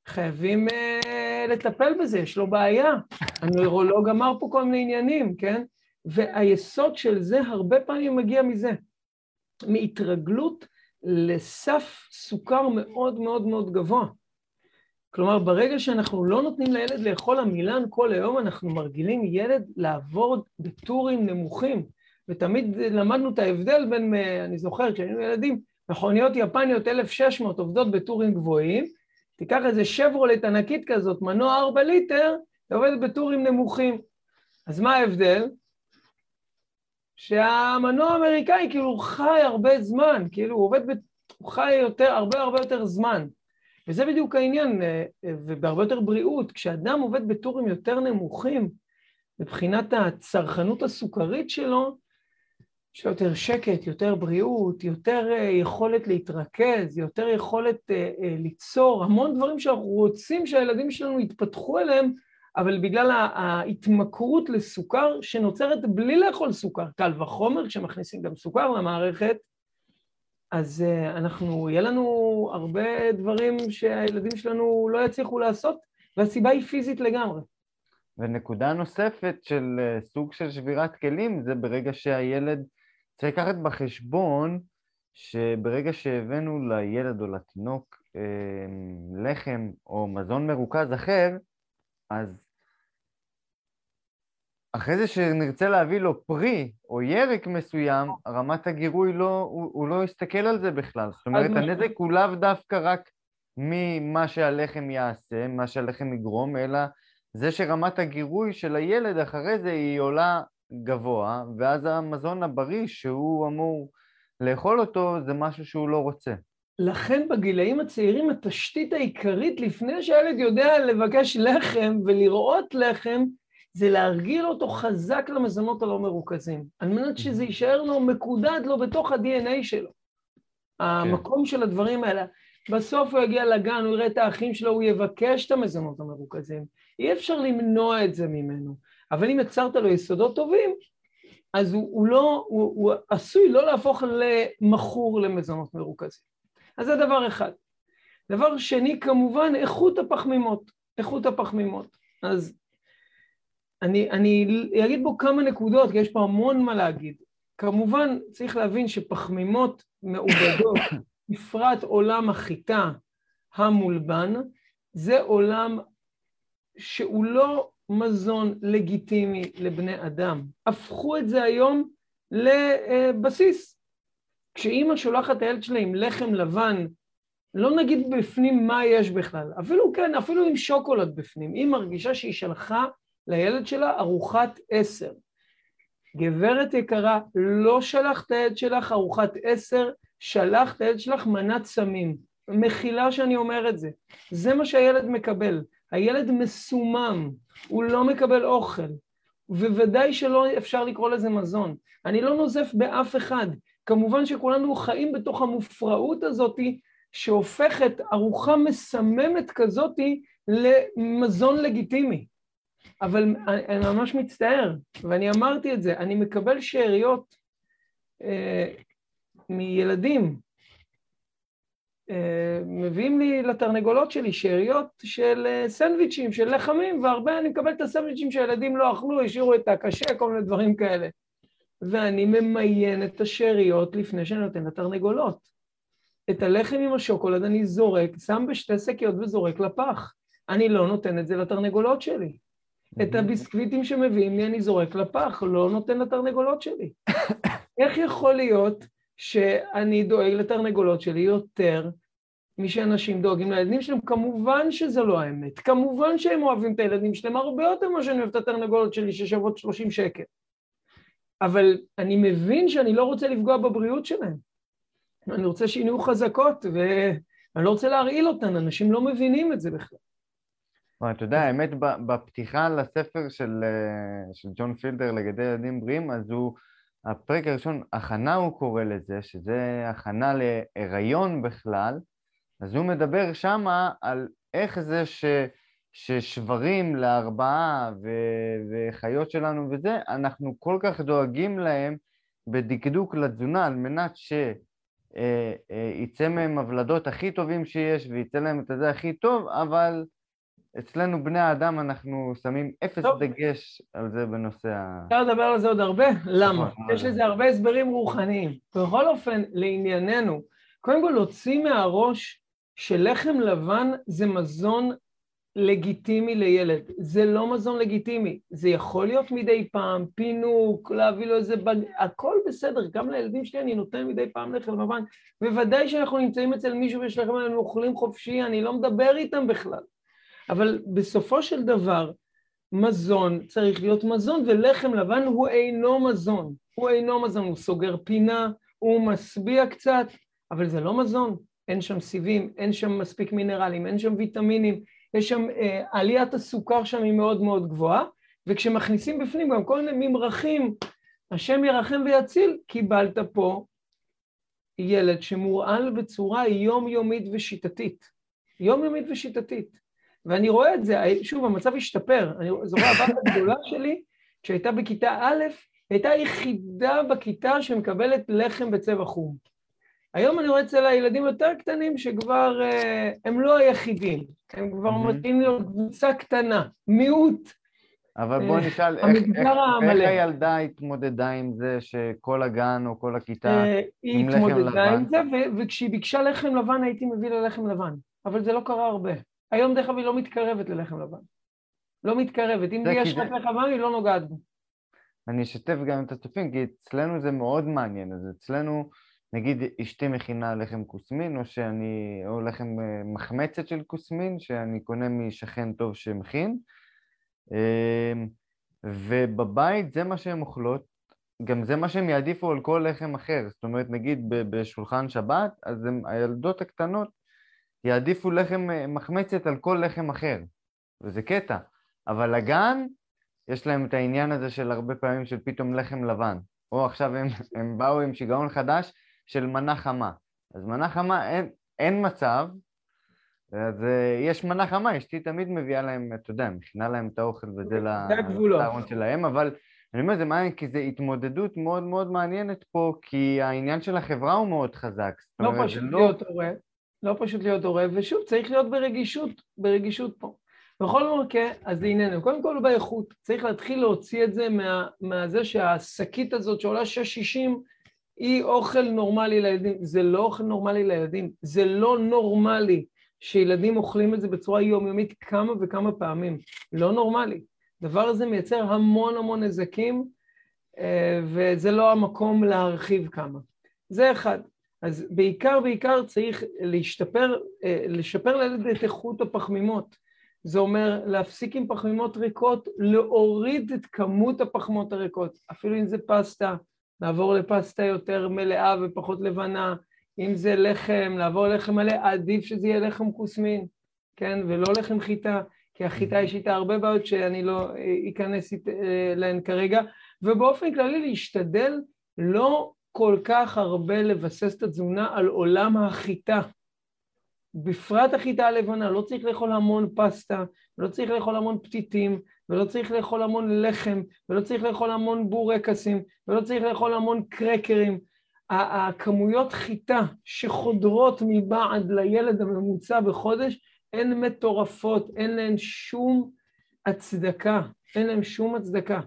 חייבים uh, לטפל בזה, יש לו בעיה. הנוירולוג אמר פה כל מיני עניינים, כן? והיסוד של זה הרבה פעמים מגיע מזה, מהתרגלות לסף סוכר מאוד מאוד מאוד גבוה. כלומר, ברגע שאנחנו לא נותנים לילד לאכול עמילן כל היום, אנחנו מרגילים ילד לעבוד בטורים נמוכים. ותמיד למדנו את ההבדל בין, אני זוכר, כשהיינו ילדים, מכוניות יפניות 1600 עובדות בטורים גבוהים, תיקח איזה שברולט ענקית כזאת, מנוע 4 ליטר, היא עובדת בטורים נמוכים. אז מה ההבדל? שהמנוע האמריקאי כאילו חי הרבה זמן, כאילו הוא עובד, ב... הוא חי יותר, הרבה הרבה יותר זמן. וזה בדיוק העניין, אה, ובהרבה יותר בריאות. כשאדם עובד בטורים יותר נמוכים, מבחינת הצרכנות הסוכרית שלו, יש לו יותר שקט, יותר בריאות, יותר אה, יכולת להתרכז, יותר יכולת אה, ליצור, המון דברים שאנחנו רוצים שהילדים שלנו יתפתחו אליהם, אבל בגלל ההתמכרות לסוכר שנוצרת בלי לאכול סוכר, קל וחומר כשמכניסים גם סוכר למערכת, אז אה, אנחנו, יהיה לנו הרבה דברים שהילדים שלנו לא יצליחו לעשות, והסיבה היא פיזית לגמרי. ונקודה נוספת של אה, סוג של שבירת כלים זה ברגע שהילד צריך לקחת בחשבון שברגע שהבאנו לילד או לתינוק אה, לחם או מזון מרוכז אחר, אז אחרי זה שנרצה להביא לו פרי או ירק מסוים, רמת הגירוי לא, הוא, הוא לא יסתכל על זה בכלל. זאת אומרת, הנזק הוא לאו דווקא רק ממה שהלחם יעשה, מה שהלחם יגרום, אלא זה שרמת הגירוי של הילד אחרי זה היא עולה גבוה, ואז המזון הבריא שהוא אמור לאכול אותו זה משהו שהוא לא רוצה. לכן בגילאים הצעירים התשתית העיקרית לפני שהילד יודע לבקש לחם ולראות לחם, זה להרגיל אותו חזק למזונות הלא מרוכזים, על מנת שזה יישאר לו, מקודד לו בתוך ה-DNA שלו. כן. המקום של הדברים האלה. בסוף הוא יגיע לגן, הוא יראה את האחים שלו, הוא יבקש את המזונות המרוכזים. אי אפשר למנוע את זה ממנו. אבל אם יצרת לו יסודות טובים, אז הוא, הוא לא, הוא, הוא עשוי לא להפוך למכור למזונות מרוכזים. אז זה דבר אחד. דבר שני, כמובן, איכות הפחמימות. איכות הפחמימות. אז אני, אני אגיד בו כמה נקודות, כי יש פה המון מה להגיד. כמובן, צריך להבין שפחמימות מעובדות, בפרט עולם החיטה המולבן, זה עולם שהוא לא מזון לגיטימי לבני אדם. הפכו את זה היום לבסיס. כשאימא שולחת את הילד שלה עם לחם לבן, לא נגיד בפנים מה יש בכלל, אפילו כן, אפילו עם שוקולד בפנים, היא מרגישה שהיא שלחה לילד שלה ארוחת עשר. גברת יקרה, לא שלח את הילד שלך ארוחת עשר, שלח את הילד שלך מנת סמים. מחילה שאני אומר את זה. זה מה שהילד מקבל. הילד מסומם, הוא לא מקבל אוכל. וודאי שלא אפשר לקרוא לזה מזון. אני לא נוזף באף אחד. כמובן שכולנו חיים בתוך המופרעות הזאתי שהופכת ארוחה מסממת כזאתי למזון לגיטימי. אבל אני ממש מצטער, ואני אמרתי את זה, אני מקבל שאריות אה, מילדים. אה, מביאים לי לתרנגולות שלי שאריות של אה, סנדוויצ'ים, של לחמים, והרבה אני מקבל את הסנדוויצ'ים שהילדים לא אכלו, השאירו את הקשה, כל מיני דברים כאלה. ואני ממיין את השאריות לפני שאני נותן לתרנגולות. את הלחם עם השוקולד אני זורק, שם בשתי שקיות וזורק לפח. אני לא נותן את זה לתרנגולות שלי. את הביסקוויטים שמביאים לי אני זורק לפח, לא נותן לתרנגולות שלי. איך יכול להיות שאני דואג לתרנגולות שלי יותר משאנשים דואגים לילדים שלהם? כמובן שזה לא האמת. כמובן שהם אוהבים את הילדים שלהם הרבה יותר ממה שאני אוהב את התרנגולות שלי ששוות 30 שקל. אבל אני מבין שאני לא רוצה לפגוע בבריאות שלהם. אני רוצה שיהיו חזקות, ואני לא רוצה להרעיל אותן, אנשים לא מבינים את זה בכלל. אתה יודע, האמת, בפתיחה לספר של, אה, של ג'ון פילדר לגדל ילדים בריאים, אז הוא, הפרק הראשון, הכנה הוא קורא לזה, שזה הכנה להיריון בכלל, אז הוא מדבר שמה על איך זה ש, ששברים לארבעה ו, וחיות שלנו וזה, אנחנו כל כך דואגים להם בדקדוק לתזונה על מנת שיצא אה, אה, מהם הוולדות הכי טובים שיש ויצא להם את הזה הכי טוב, אבל אצלנו בני האדם אנחנו שמים אפס טוב. דגש על זה בנושא ה... אפשר לדבר על זה עוד הרבה, למה? נכון, יש לזה הרבה הסברים רוחניים. בכל אופן, לענייננו, קודם כל להוציא מהראש שלחם לבן זה מזון לגיטימי לילד. זה לא מזון לגיטימי, זה יכול להיות מדי פעם, פינוק, להביא לו איזה בג... הכל בסדר, גם לילדים שלי אני נותן מדי פעם לחם לבן. בוודאי שאנחנו נמצאים אצל מישהו ויש לחם לבן, הם אוכלים חופשי, אני לא מדבר איתם בכלל. אבל בסופו של דבר, מזון צריך להיות מזון, ולחם לבן הוא אינו מזון. הוא אינו מזון, הוא סוגר פינה, הוא משביע קצת, אבל זה לא מזון. אין שם סיבים, אין שם מספיק מינרלים, אין שם ויטמינים, יש שם, אה, עליית הסוכר שם היא מאוד מאוד גבוהה, וכשמכניסים בפנים גם כל מיני ממרחים, השם ירחם ויציל, קיבלת פה ילד שמורעל בצורה יומיומית ושיטתית. יומיומית ושיטתית. ואני רואה את זה, שוב, המצב השתפר. אני זוכר, הבת הגדולה שלי, כשהייתה בכיתה א', הייתה היחידה בכיתה שמקבלת לחם בצבע חום. היום אני רואה אצל הילדים יותר קטנים שכבר אה, הם לא היחידים, הם כבר מהמם. מתאים להיות קבוצה קטנה, מיעוט. אבל בוא אה, נשאל, איך, איך, איך. הילדה התמודדה עם זה שכל הגן או כל הכיתה... אה, היא עם לחם התמודדה לבן. עם זה, וכשהיא ביקשה לחם לבן הייתי מביא לה לחם לבן, אבל זה לא קרה הרבה. היום דרך אגב היא לא מתקרבת ללחם לבן. לא מתקרבת, אם יש רק לחם לבן היא לא נוגעת בו. אני אשתף גם את הצופים, כי אצלנו זה מאוד מעניין. אז אצלנו, נגיד אשתי מכינה לחם כוסמין, או שאני, או לחם אה, מחמצת של כוסמין, שאני קונה משכן טוב שמכין. אמ, ובבית זה מה שהן אוכלות, גם זה מה שהם יעדיפו על כל לחם אחר. זאת אומרת, נגיד בשולחן שבת, אז הם, הילדות הקטנות יעדיפו לחם אה, מחמצת על כל לחם אחר, וזה קטע. אבל הגן, יש להם את העניין הזה של הרבה פעמים של פתאום לחם לבן. או עכשיו הם, הם באו עם שיגעון חדש של מנה חמה. אז מנה חמה אין, אין מצב, אז אה, יש מנה חמה, אשתי תמיד מביאה להם, אתה יודע, מכינה להם את האוכל וזה. לצהרון שלהם, אבל אני אומר, זה מעניין, כי זו התמודדות מאוד מאוד מעניינת פה, כי העניין של החברה הוא מאוד חזק. לא פשוט זה להיות הורה, לא פשוט להיות הורה, ושוב, צריך להיות ברגישות, ברגישות פה. בכל מקרה, אז לענייננו, קודם כל באיכות, צריך להתחיל להוציא את זה מה, מהזה שהשקית הזאת שעולה 6.60 היא אוכל נורמלי לילדים, זה לא אוכל נורמלי לילדים, זה לא נורמלי שילדים אוכלים את זה בצורה יומיומית כמה וכמה פעמים, לא נורמלי. הדבר הזה מייצר המון המון נזקים, אה, וזה לא המקום להרחיב כמה. זה אחד. אז בעיקר בעיקר צריך להשתפר, אה, לשפר לילד את איכות הפחמימות. זה אומר להפסיק עם פחמימות ריקות, להוריד את כמות הפחמות הריקות, אפילו אם זה פסטה, לעבור לפסטה יותר מלאה ופחות לבנה, אם זה לחם, לעבור ללחם מלא, עדיף שזה יהיה לחם כוסמין, כן, ולא לחם חיטה, כי החיטה יש איתה הרבה בעיות שאני לא אה, אכנס אית- אה, להן כרגע, ובאופן כללי להשתדל לא כל כך הרבה לבסס את התזונה על עולם החיטה. בפרט החיטה הלבנה, לא צריך לאכול המון פסטה, לא צריך לאכול המון פתיתים, ולא צריך לאכול המון לחם, ולא צריך לאכול המון בורקסים, ולא צריך לאכול המון קרקרים. הכמויות חיטה שחודרות מבעד לילד הממוצע בחודש הן מטורפות, אין להן שום הצדקה, אין להן שום הצדקה.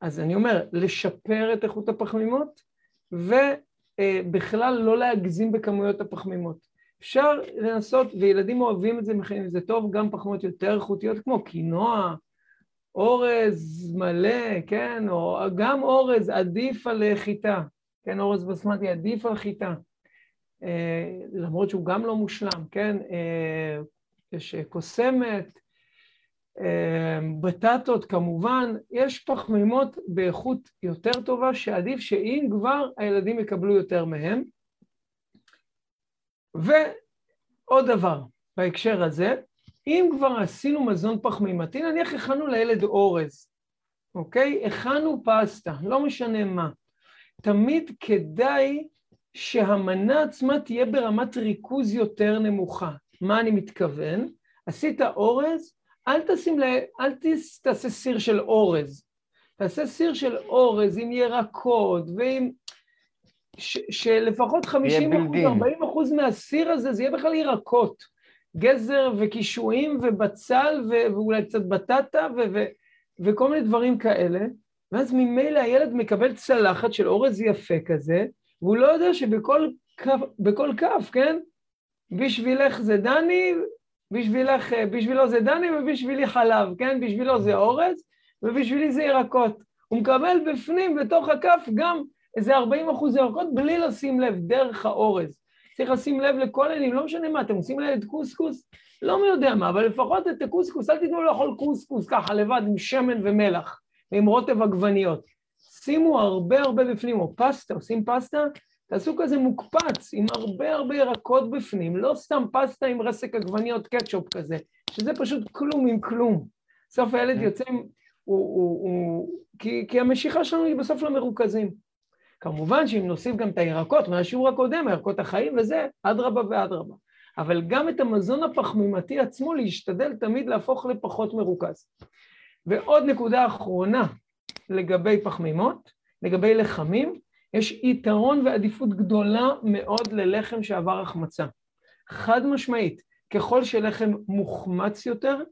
אז אני אומר, לשפר את איכות הפחמימות, ובכלל לא להגזים בכמויות הפחמימות. אפשר לנסות, וילדים אוהבים את זה, מכינים את זה טוב, גם פחמימות יותר איכותיות כמו קינוע, אורז מלא, כן, או גם אורז עדיף על חיטה, כן, אורז בסמטי עדיף על חיטה, אה, למרות שהוא גם לא מושלם, כן, אה, יש קוסמת, אה, בטטות כמובן, יש פחמימות באיכות יותר טובה שעדיף שאם כבר הילדים יקבלו יותר מהם. ועוד דבר בהקשר הזה, אם כבר עשינו מזון פחמימתי, נניח הכנו לילד אורז, אוקיי? הכנו פסטה, לא משנה מה. תמיד כדאי שהמנה עצמה תהיה ברמת ריכוז יותר נמוכה. מה אני מתכוון? עשית אורז, אל תשים, ל... אל תס... תעשה סיר של אורז. תעשה סיר של אורז עם ירקות ועם... ש... שלפחות 50 אחוז, built in. 40 אחוז מהסיר הזה, זה יהיה בכלל ירקות. גזר וקישואים ובצל ו- ואולי קצת בטטה ו- ו- וכל מיני דברים כאלה, ואז ממילא הילד מקבל צלחת של אורז יפה כזה, והוא לא יודע שבכל כף, בכל כף, כן? בשבילך זה דני, בשבילך, בשבילו זה דני ובשבילי חלב, כן? בשבילו זה אורז ובשבילי זה ירקות. הוא מקבל בפנים, בתוך הכף, גם איזה 40 אחוז ירקות בלי לשים לב, דרך האורז. צריך לשים לב לכל אלה, לא משנה מה, אתם עושים לילד קוסקוס? לא מי יודע מה, אבל לפחות את הקוסקוס, אל תיתנו לאכול קוסקוס ככה לבד עם שמן ומלח ועם רוטב עגבניות. שימו הרבה הרבה בפנים, או פסטה, עושים פסטה, תעשו כזה מוקפץ עם הרבה הרבה ירקות בפנים, לא סתם פסטה עם רסק עגבניות קטשופ כזה, שזה פשוט כלום עם כלום. בסוף הילד כן. יוצא, הוא, הוא, הוא, כי, כי המשיכה שלנו היא בסוף למרוכזים. כמובן שאם נוסיף גם את הירקות מהשיעור הקודם, הירקות החיים וזה, אדרבה ואדרבה. אבל גם את המזון הפחמימתי עצמו להשתדל תמיד להפוך לפחות מרוכז. ועוד נקודה אחרונה לגבי פחמימות, לגבי לחמים, יש יתרון ועדיפות גדולה מאוד ללחם שעבר החמצה. חד משמעית, ככל שלחם מוחמץ יותר,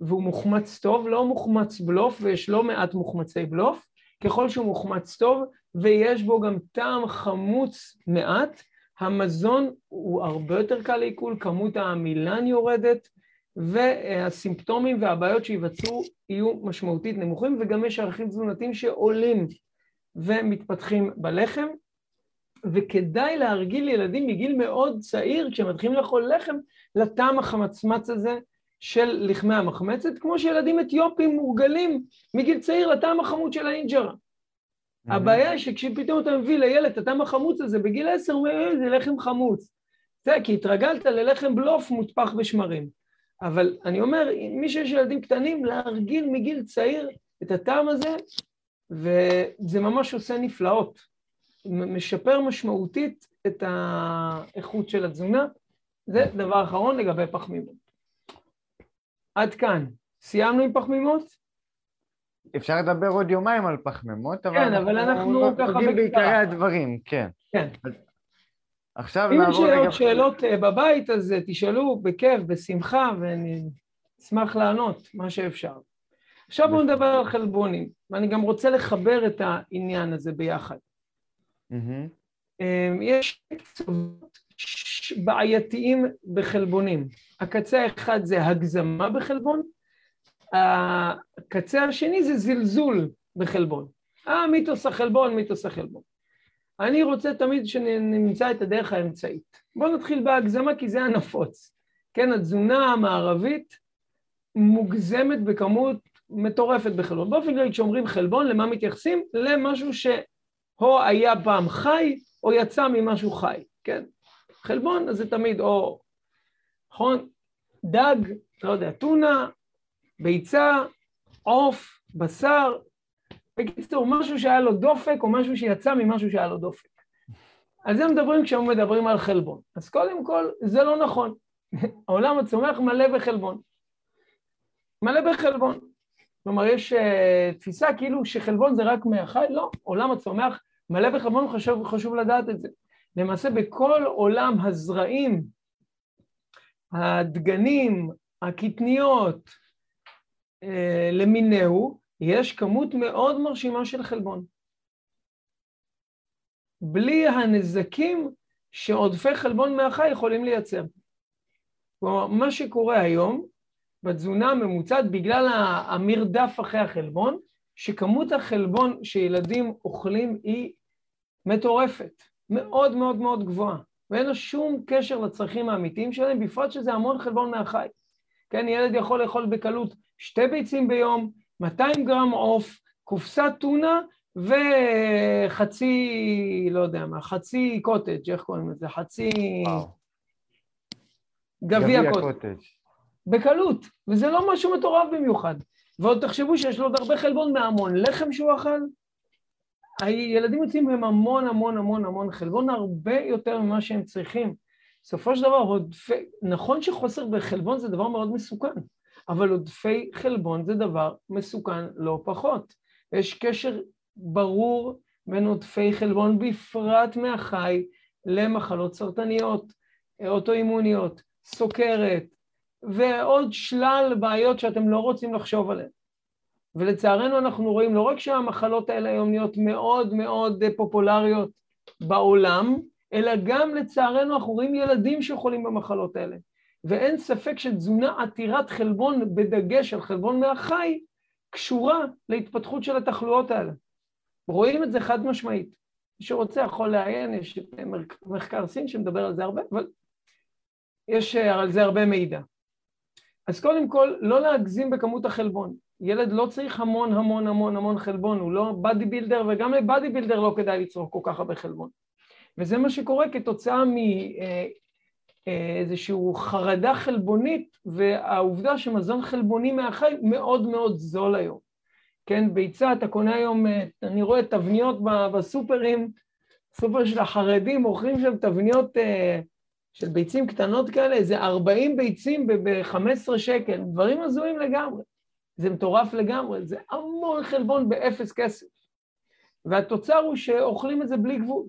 והוא מוחמץ טוב, לא מוחמץ בלוף, ויש לא מעט מוחמצי בלוף, ככל שהוא מוחמץ טוב, ויש בו גם טעם חמוץ מעט, המזון הוא הרבה יותר קל לעיכול, כמות העמילן יורדת, והסימפטומים והבעיות שייווצרו יהיו משמעותית נמוכים, וגם יש ערכים תזונתיים שעולים ומתפתחים בלחם, וכדאי להרגיל ילדים מגיל מאוד צעיר, כשהם מתחילים לאכול לחם, לטעם החמצמץ הזה של לחמי המחמצת, כמו שילדים אתיופים מורגלים מגיל צעיר לטעם החמוץ של האינג'רה. הבעיה היא שכשפתאום אתה מביא לילד את הטעם החמוץ הזה בגיל עשר, הוא אומר, אה, זה לחם חמוץ. זה כי התרגלת ללחם בלוף מוטפח בשמרים. אבל אני אומר, מי שיש ילדים קטנים, להרגיל מגיל צעיר את הטעם הזה, וזה ממש עושה נפלאות. משפר משמעותית את האיכות של התזונה. זה דבר אחרון לגבי פחמימות. עד כאן. סיימנו עם פחמימות? אפשר לדבר עוד יומיים על פחמימות, אבל... כן, אבל אנחנו ככה בקצרה. בעיקרי הדברים, כן. כן. עכשיו נעבור... אם יש עוד שאלות אה, בבית, אז אה, תשאלו בכיף, בשמחה, ואני אשמח לענות מה שאפשר. עכשיו בואו נדבר על חלבונים, ואני גם רוצה לחבר את העניין הזה ביחד. אמ, יש קצוות בעייתיים בחלבונים. הקצה האחד זה הגזמה בחלבון, הקצה השני זה זלזול בחלבון. אה, מיתוס החלבון, מיתוס החלבון. אני רוצה תמיד שנמצא את הדרך האמצעית. בואו נתחיל בהגזמה כי זה הנפוץ. כן, התזונה המערבית מוגזמת בכמות מטורפת בחלבון. באופן כללי כשאומרים חלבון, למה מתייחסים? למשהו שהו היה פעם חי או יצא ממשהו חי, כן? חלבון זה תמיד או, נכון? דג, לא יודע, טונה, ביצה, עוף, בשר, בקיצור, משהו שהיה לו דופק או משהו שיצא ממשהו שהיה לו דופק. על זה מדברים כשהם מדברים על חלבון. אז קודם כל, זה לא נכון. העולם הצומח מלא בחלבון. מלא בחלבון. כלומר, יש uh, תפיסה כאילו שחלבון זה רק מהחי, לא, עולם הצומח מלא בחלבון, חשוב, חשוב לדעת את זה. למעשה בכל עולם הזרעים, הדגנים, הקטניות, uh, למיניהו, יש כמות מאוד מרשימה של חלבון. בלי הנזקים שעודפי חלבון מהחי יכולים לייצר. כלומר, מה שקורה היום, בתזונה הממוצעת בגלל המרדף אחרי החלבון, שכמות החלבון שילדים אוכלים היא מטורפת, מאוד מאוד מאוד גבוהה, ואין לה שום קשר לצרכים האמיתיים שלהם, בפרט שזה המון חלבון מהחי. כן, ילד יכול לאכול בקלות שתי ביצים ביום, 200 גרם עוף, קופסת טונה וחצי, לא יודע מה, חצי קוטג', איך קוראים לזה? חצי... גביע קוטג'. בקלות, וזה לא משהו מטורף במיוחד. ועוד תחשבו שיש לו עוד הרבה חלבון מהמון לחם שהוא אכל. הילדים יוצאים עם המון המון המון המון חלבון, הרבה יותר ממה שהם צריכים. בסופו של דבר, עודפי, נכון שחוסר בחלבון זה דבר מאוד מסוכן, אבל עודפי חלבון זה דבר מסוכן לא פחות. יש קשר ברור בין עודפי חלבון, בפרט מהחי, למחלות סרטניות, אוטואימוניות, סוכרת, ועוד שלל בעיות שאתם לא רוצים לחשוב עליהן. ולצערנו אנחנו רואים לא רק שהמחלות האלה היום נהיות מאוד מאוד פופולריות בעולם, אלא גם לצערנו אנחנו רואים ילדים שחולים במחלות האלה. ואין ספק שתזונה עתירת חלבון, בדגש על חלבון מהחי, קשורה להתפתחות של התחלואות האלה. רואים את זה חד משמעית. מי שרוצה יכול לעיין, יש מחקר סין שמדבר על זה הרבה, אבל יש על זה הרבה מידע. אז קודם כל, לא להגזים בכמות החלבון. ילד לא צריך המון המון המון המון חלבון, הוא לא bodybuilder, וגם ל bodybuilder לא כדאי לצרוך כל כך הרבה חלבון. וזה מה שקורה כתוצאה מאיזושהי אה, אה, חרדה חלבונית, והעובדה שמזון חלבוני מהחי מאוד מאוד זול היום. כן, ביצה, אתה קונה היום, אה, אני רואה תבניות בסופרים, סופר של החרדים, מוכרים שם תבניות של ביצים קטנות כאלה, איזה 40 ביצים ב-15 שקל, דברים הזויים לגמרי. זה מטורף לגמרי, זה המון חלבון באפס כסף. והתוצר הוא שאוכלים את זה בלי גבול.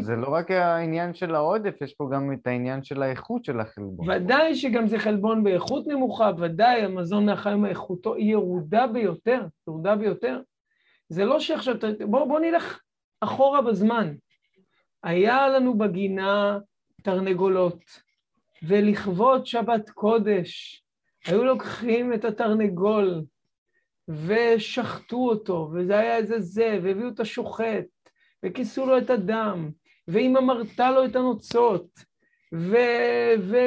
זה לא רק העניין של העודף, יש פה גם את העניין של האיכות של החלבון. ודאי שגם זה חלבון באיכות נמוכה, ודאי המזון מהחיים איכותו היא ירודה ביותר, ירודה ביותר. זה לא שעכשיו, בואו בוא נלך אחורה בזמן. היה לנו בגינה תרנגולות, ולכבוד שבת קודש, היו לוקחים את התרנגול ושחטו אותו, וזה היה איזה זה, והביאו את השוחט, וכיסו לו את הדם, ואימא מרתה לו את הנוצות,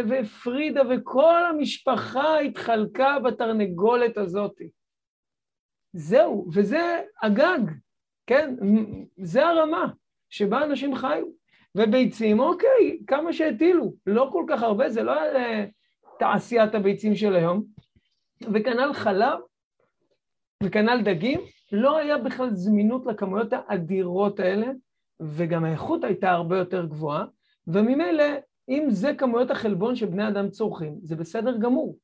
ופרידה וכל המשפחה התחלקה בתרנגולת הזאת. זהו, וזה הגג, כן? זה הרמה שבה אנשים חיו. וביצים, אוקיי, כמה שהטילו, לא כל כך הרבה, זה לא היה תעשיית הביצים של היום. וכנ"ל חלב, וכנ"ל דגים, לא היה בכלל זמינות לכמויות האדירות האלה, וגם האיכות הייתה הרבה יותר גבוהה, וממילא, אם זה כמויות החלבון שבני אדם צורכים, זה בסדר גמור.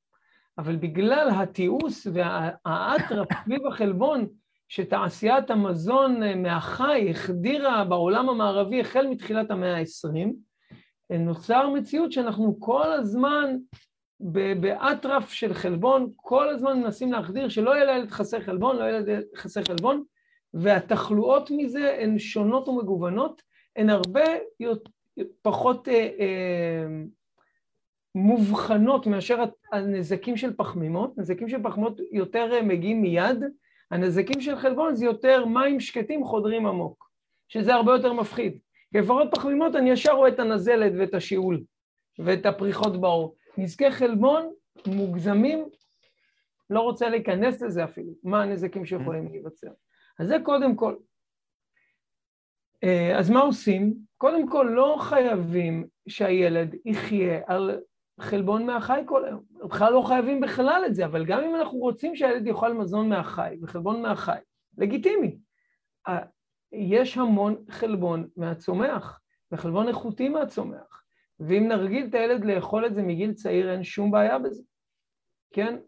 אבל בגלל התיעוש והאטרף סביב החלבון, שתעשיית המזון מהחי החדירה בעולם המערבי החל מתחילת המאה ה-20, נוצר מציאות שאנחנו כל הזמן באטרף של חלבון, כל הזמן מנסים להחדיר שלא יהיה לילד חסר חלבון, לא יהיה לילד חסר חלבון, והתחלואות מזה הן שונות ומגוונות, הן הרבה פחות אה, אה, מובחנות מאשר הנזקים של פחמימות, נזקים של פחמימות יותר אה, מגיעים מיד, הנזקים של חלבון זה יותר מים שקטים חודרים עמוק, שזה הרבה יותר מפחיד. לפחות פחמימות אני ישר רואה את הנזלת ואת השיעול ואת הפריחות בעור. נזקי חלבון מוגזמים, לא רוצה להיכנס לזה אפילו, מה הנזקים שיכולים להיווצר. אז זה קודם כל. אה, אז מה עושים? קודם כל לא חייבים שהילד יחיה על חלבון מהחי כל היום. בכלל לא חייבים בכלל את זה, אבל גם אם אנחנו רוצים שהילד יאכל מזון מהחי וחלבון מהחי, לגיטימי. יש המון חלבון מהצומח, וחלבון איכותי מהצומח. ואם נרגיל את הילד לאכול את זה מגיל צעיר, אין שום בעיה בזה, כן?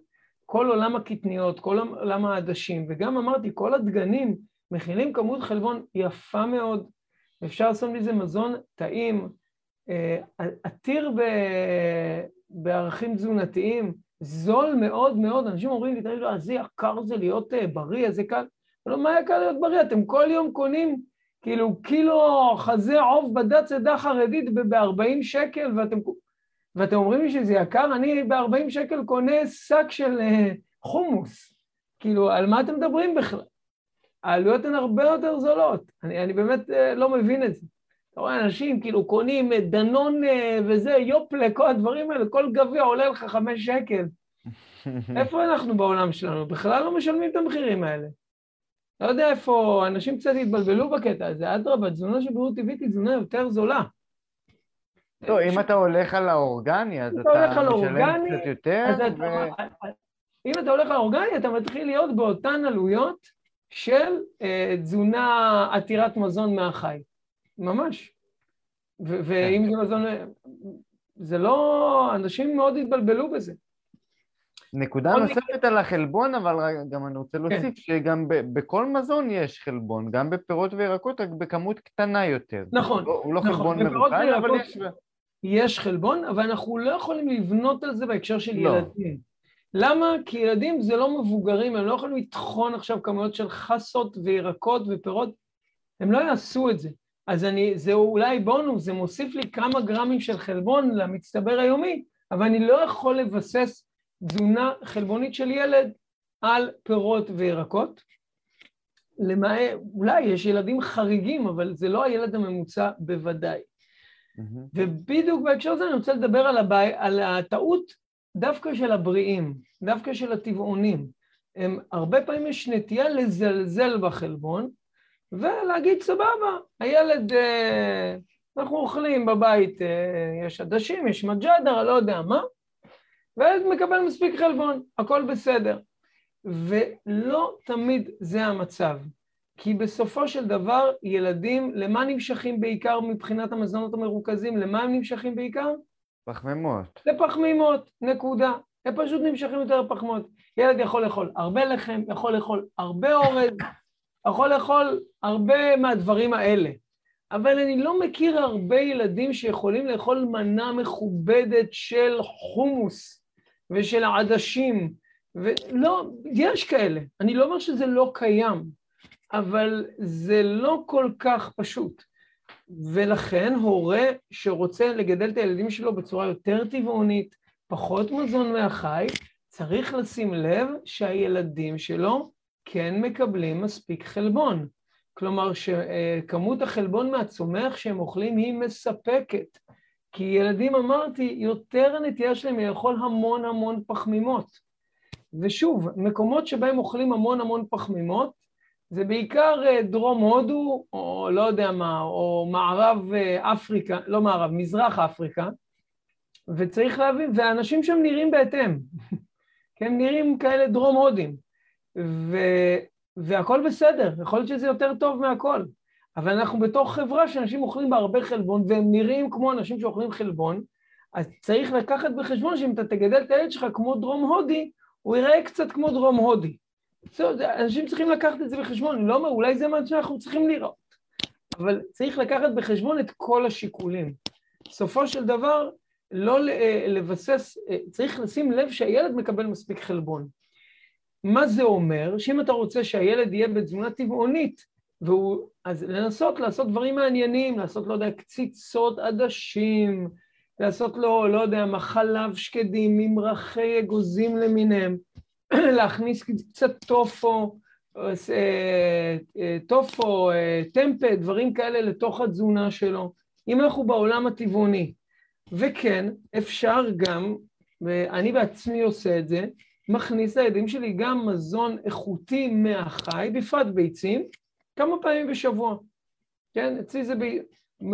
כל עולם הקטניות, כל עולם העדשים, וגם אמרתי, כל הדגנים מכילים כמות חלבון יפה מאוד, אפשר לעשות מזה מזון טעים, אה, עתיר בערכים תזונתיים, זול מאוד מאוד, אנשים אומרים לי, תגיד לו, איזה יקר זה להיות אה, בריא, איזה קל. לא, מה יקר להיות בריא? אתם כל יום קונים כאילו קילו חזה עוף בדת עדה חרדית ב-40 שקל, ואתם, ואתם אומרים לי שזה יקר? אני ב-40 שקל קונה שק של אה, חומוס. כאילו, על מה אתם מדברים בכלל? העלויות הן הרבה יותר זולות. אני, אני באמת לא מבין את זה. אתה רואה אנשים כאילו קונים דנון אה, וזה, יופלה, כל הדברים האלה, כל גביע עולה לך חמש שקל. איפה אנחנו בעולם שלנו? בכלל לא משלמים את המחירים האלה. לא יודע איפה, אנשים קצת התבלבלו בקטע הזה, אדרבה, תזונה של בריאות טבעית היא תזונה יותר זולה. לא, אם אתה הולך על האורגני, אז אתה משלם קצת יותר. אם אתה הולך על האורגני, אתה מתחיל להיות באותן עלויות של אה, תזונה עתירת מזון מהחי. ממש. ואם כן. זה מזון... זה לא... אנשים מאוד התבלבלו בזה. נקודה נוספת על החלבון, אבל גם אני רוצה כן. להוסיף שגם בכל מזון יש חלבון, גם בפירות וירקות, רק בכמות קטנה יותר. נכון, הוא לא נכון. חלבון מבוקר, אבל יש... יש חלבון, אבל אנחנו לא יכולים לבנות על זה בהקשר של לא. ילדים. למה? כי ילדים זה לא מבוגרים, הם לא יכולים לטחון עכשיו כמויות של חסות וירקות ופירות, הם לא יעשו את זה. אז אני, זה אולי בונוס, זה מוסיף לי כמה גרמים של חלבון למצטבר היומי, אבל אני לא יכול לבסס תזונה חלבונית של ילד על פירות וירקות. למעט, אולי יש ילדים חריגים, אבל זה לא הילד הממוצע בוודאי. מהמם. ובדיוק בהקשר הזה אני רוצה לדבר על, הבעי, על הטעות דווקא של הבריאים, דווקא של הטבעונים. הם, הרבה פעמים יש נטייה לזלזל בחלבון, ולהגיד, סבבה, הילד, אה, אנחנו אוכלים בבית, אה, יש עדשים, יש מג'דר, לא יודע מה, והילד מקבל מספיק חלבון, הכל בסדר. ולא תמיד זה המצב. כי בסופו של דבר ילדים, למה נמשכים בעיקר מבחינת המזונות המרוכזים? למה הם נמשכים בעיקר? פחמימות. לפחמימות, נקודה. הם פשוט נמשכים יותר לפחמימות. ילד יכול לאכול הרבה לחם, יכול לאכול הרבה אורז, יכול לאכול הרבה מהדברים האלה. אבל אני לא מכיר הרבה ילדים שיכולים לאכול מנה מכובדת של חומוס ושל עדשים, ולא, יש כאלה. אני לא אומר שזה לא קיים, אבל זה לא כל כך פשוט. ולכן הורה שרוצה לגדל את הילדים שלו בצורה יותר טבעונית, פחות מזון מהחי, צריך לשים לב שהילדים שלו כן מקבלים מספיק חלבון. כלומר, שכמות החלבון מהצומח שהם אוכלים היא מספקת. כי ילדים, אמרתי, יותר הנטייה שלהם היא לאכול המון המון פחמימות. ושוב, מקומות שבהם אוכלים המון המון פחמימות, זה בעיקר אה, דרום הודו, או לא יודע מה, או מערב אה, אפריקה, לא מערב, מזרח אפריקה, וצריך להבין, והאנשים שם נראים בהתאם, כי הם נראים כאלה דרום הודים, ו, והכל בסדר, יכול להיות שזה יותר טוב מהכל, אבל אנחנו בתוך חברה שאנשים אוכלים בה הרבה חלבון, והם נראים כמו אנשים שאוכלים חלבון, אז צריך לקחת בחשבון שאם אתה תגדל את הילד שלך כמו דרום הודי, הוא ייראה קצת כמו דרום הודי. אנשים צריכים לקחת את זה בחשבון, לא אומר, אולי זה מה שאנחנו צריכים לראות, אבל צריך לקחת בחשבון את כל השיקולים. בסופו של דבר, לא לבסס, צריך לשים לב שהילד מקבל מספיק חלבון. מה זה אומר? שאם אתה רוצה שהילד יהיה בתזונה טבעונית, והוא, אז לנסות לעשות דברים מעניינים, לעשות, לא יודע, קציצות עדשים, לעשות לו, לא יודע, מה, חלב שקדים, ממרחי אגוזים למיניהם, להכניס קצת טופו, אה, אה, טופו, אה, טמפה, דברים כאלה לתוך התזונה שלו, אם אנחנו בעולם הטבעוני. וכן, אפשר גם, ואני בעצמי עושה את זה, מכניס לילדים שלי גם מזון איכותי מהחי, בפרט ביצים, כמה פעמים בשבוע. כן, אצלי זה ב...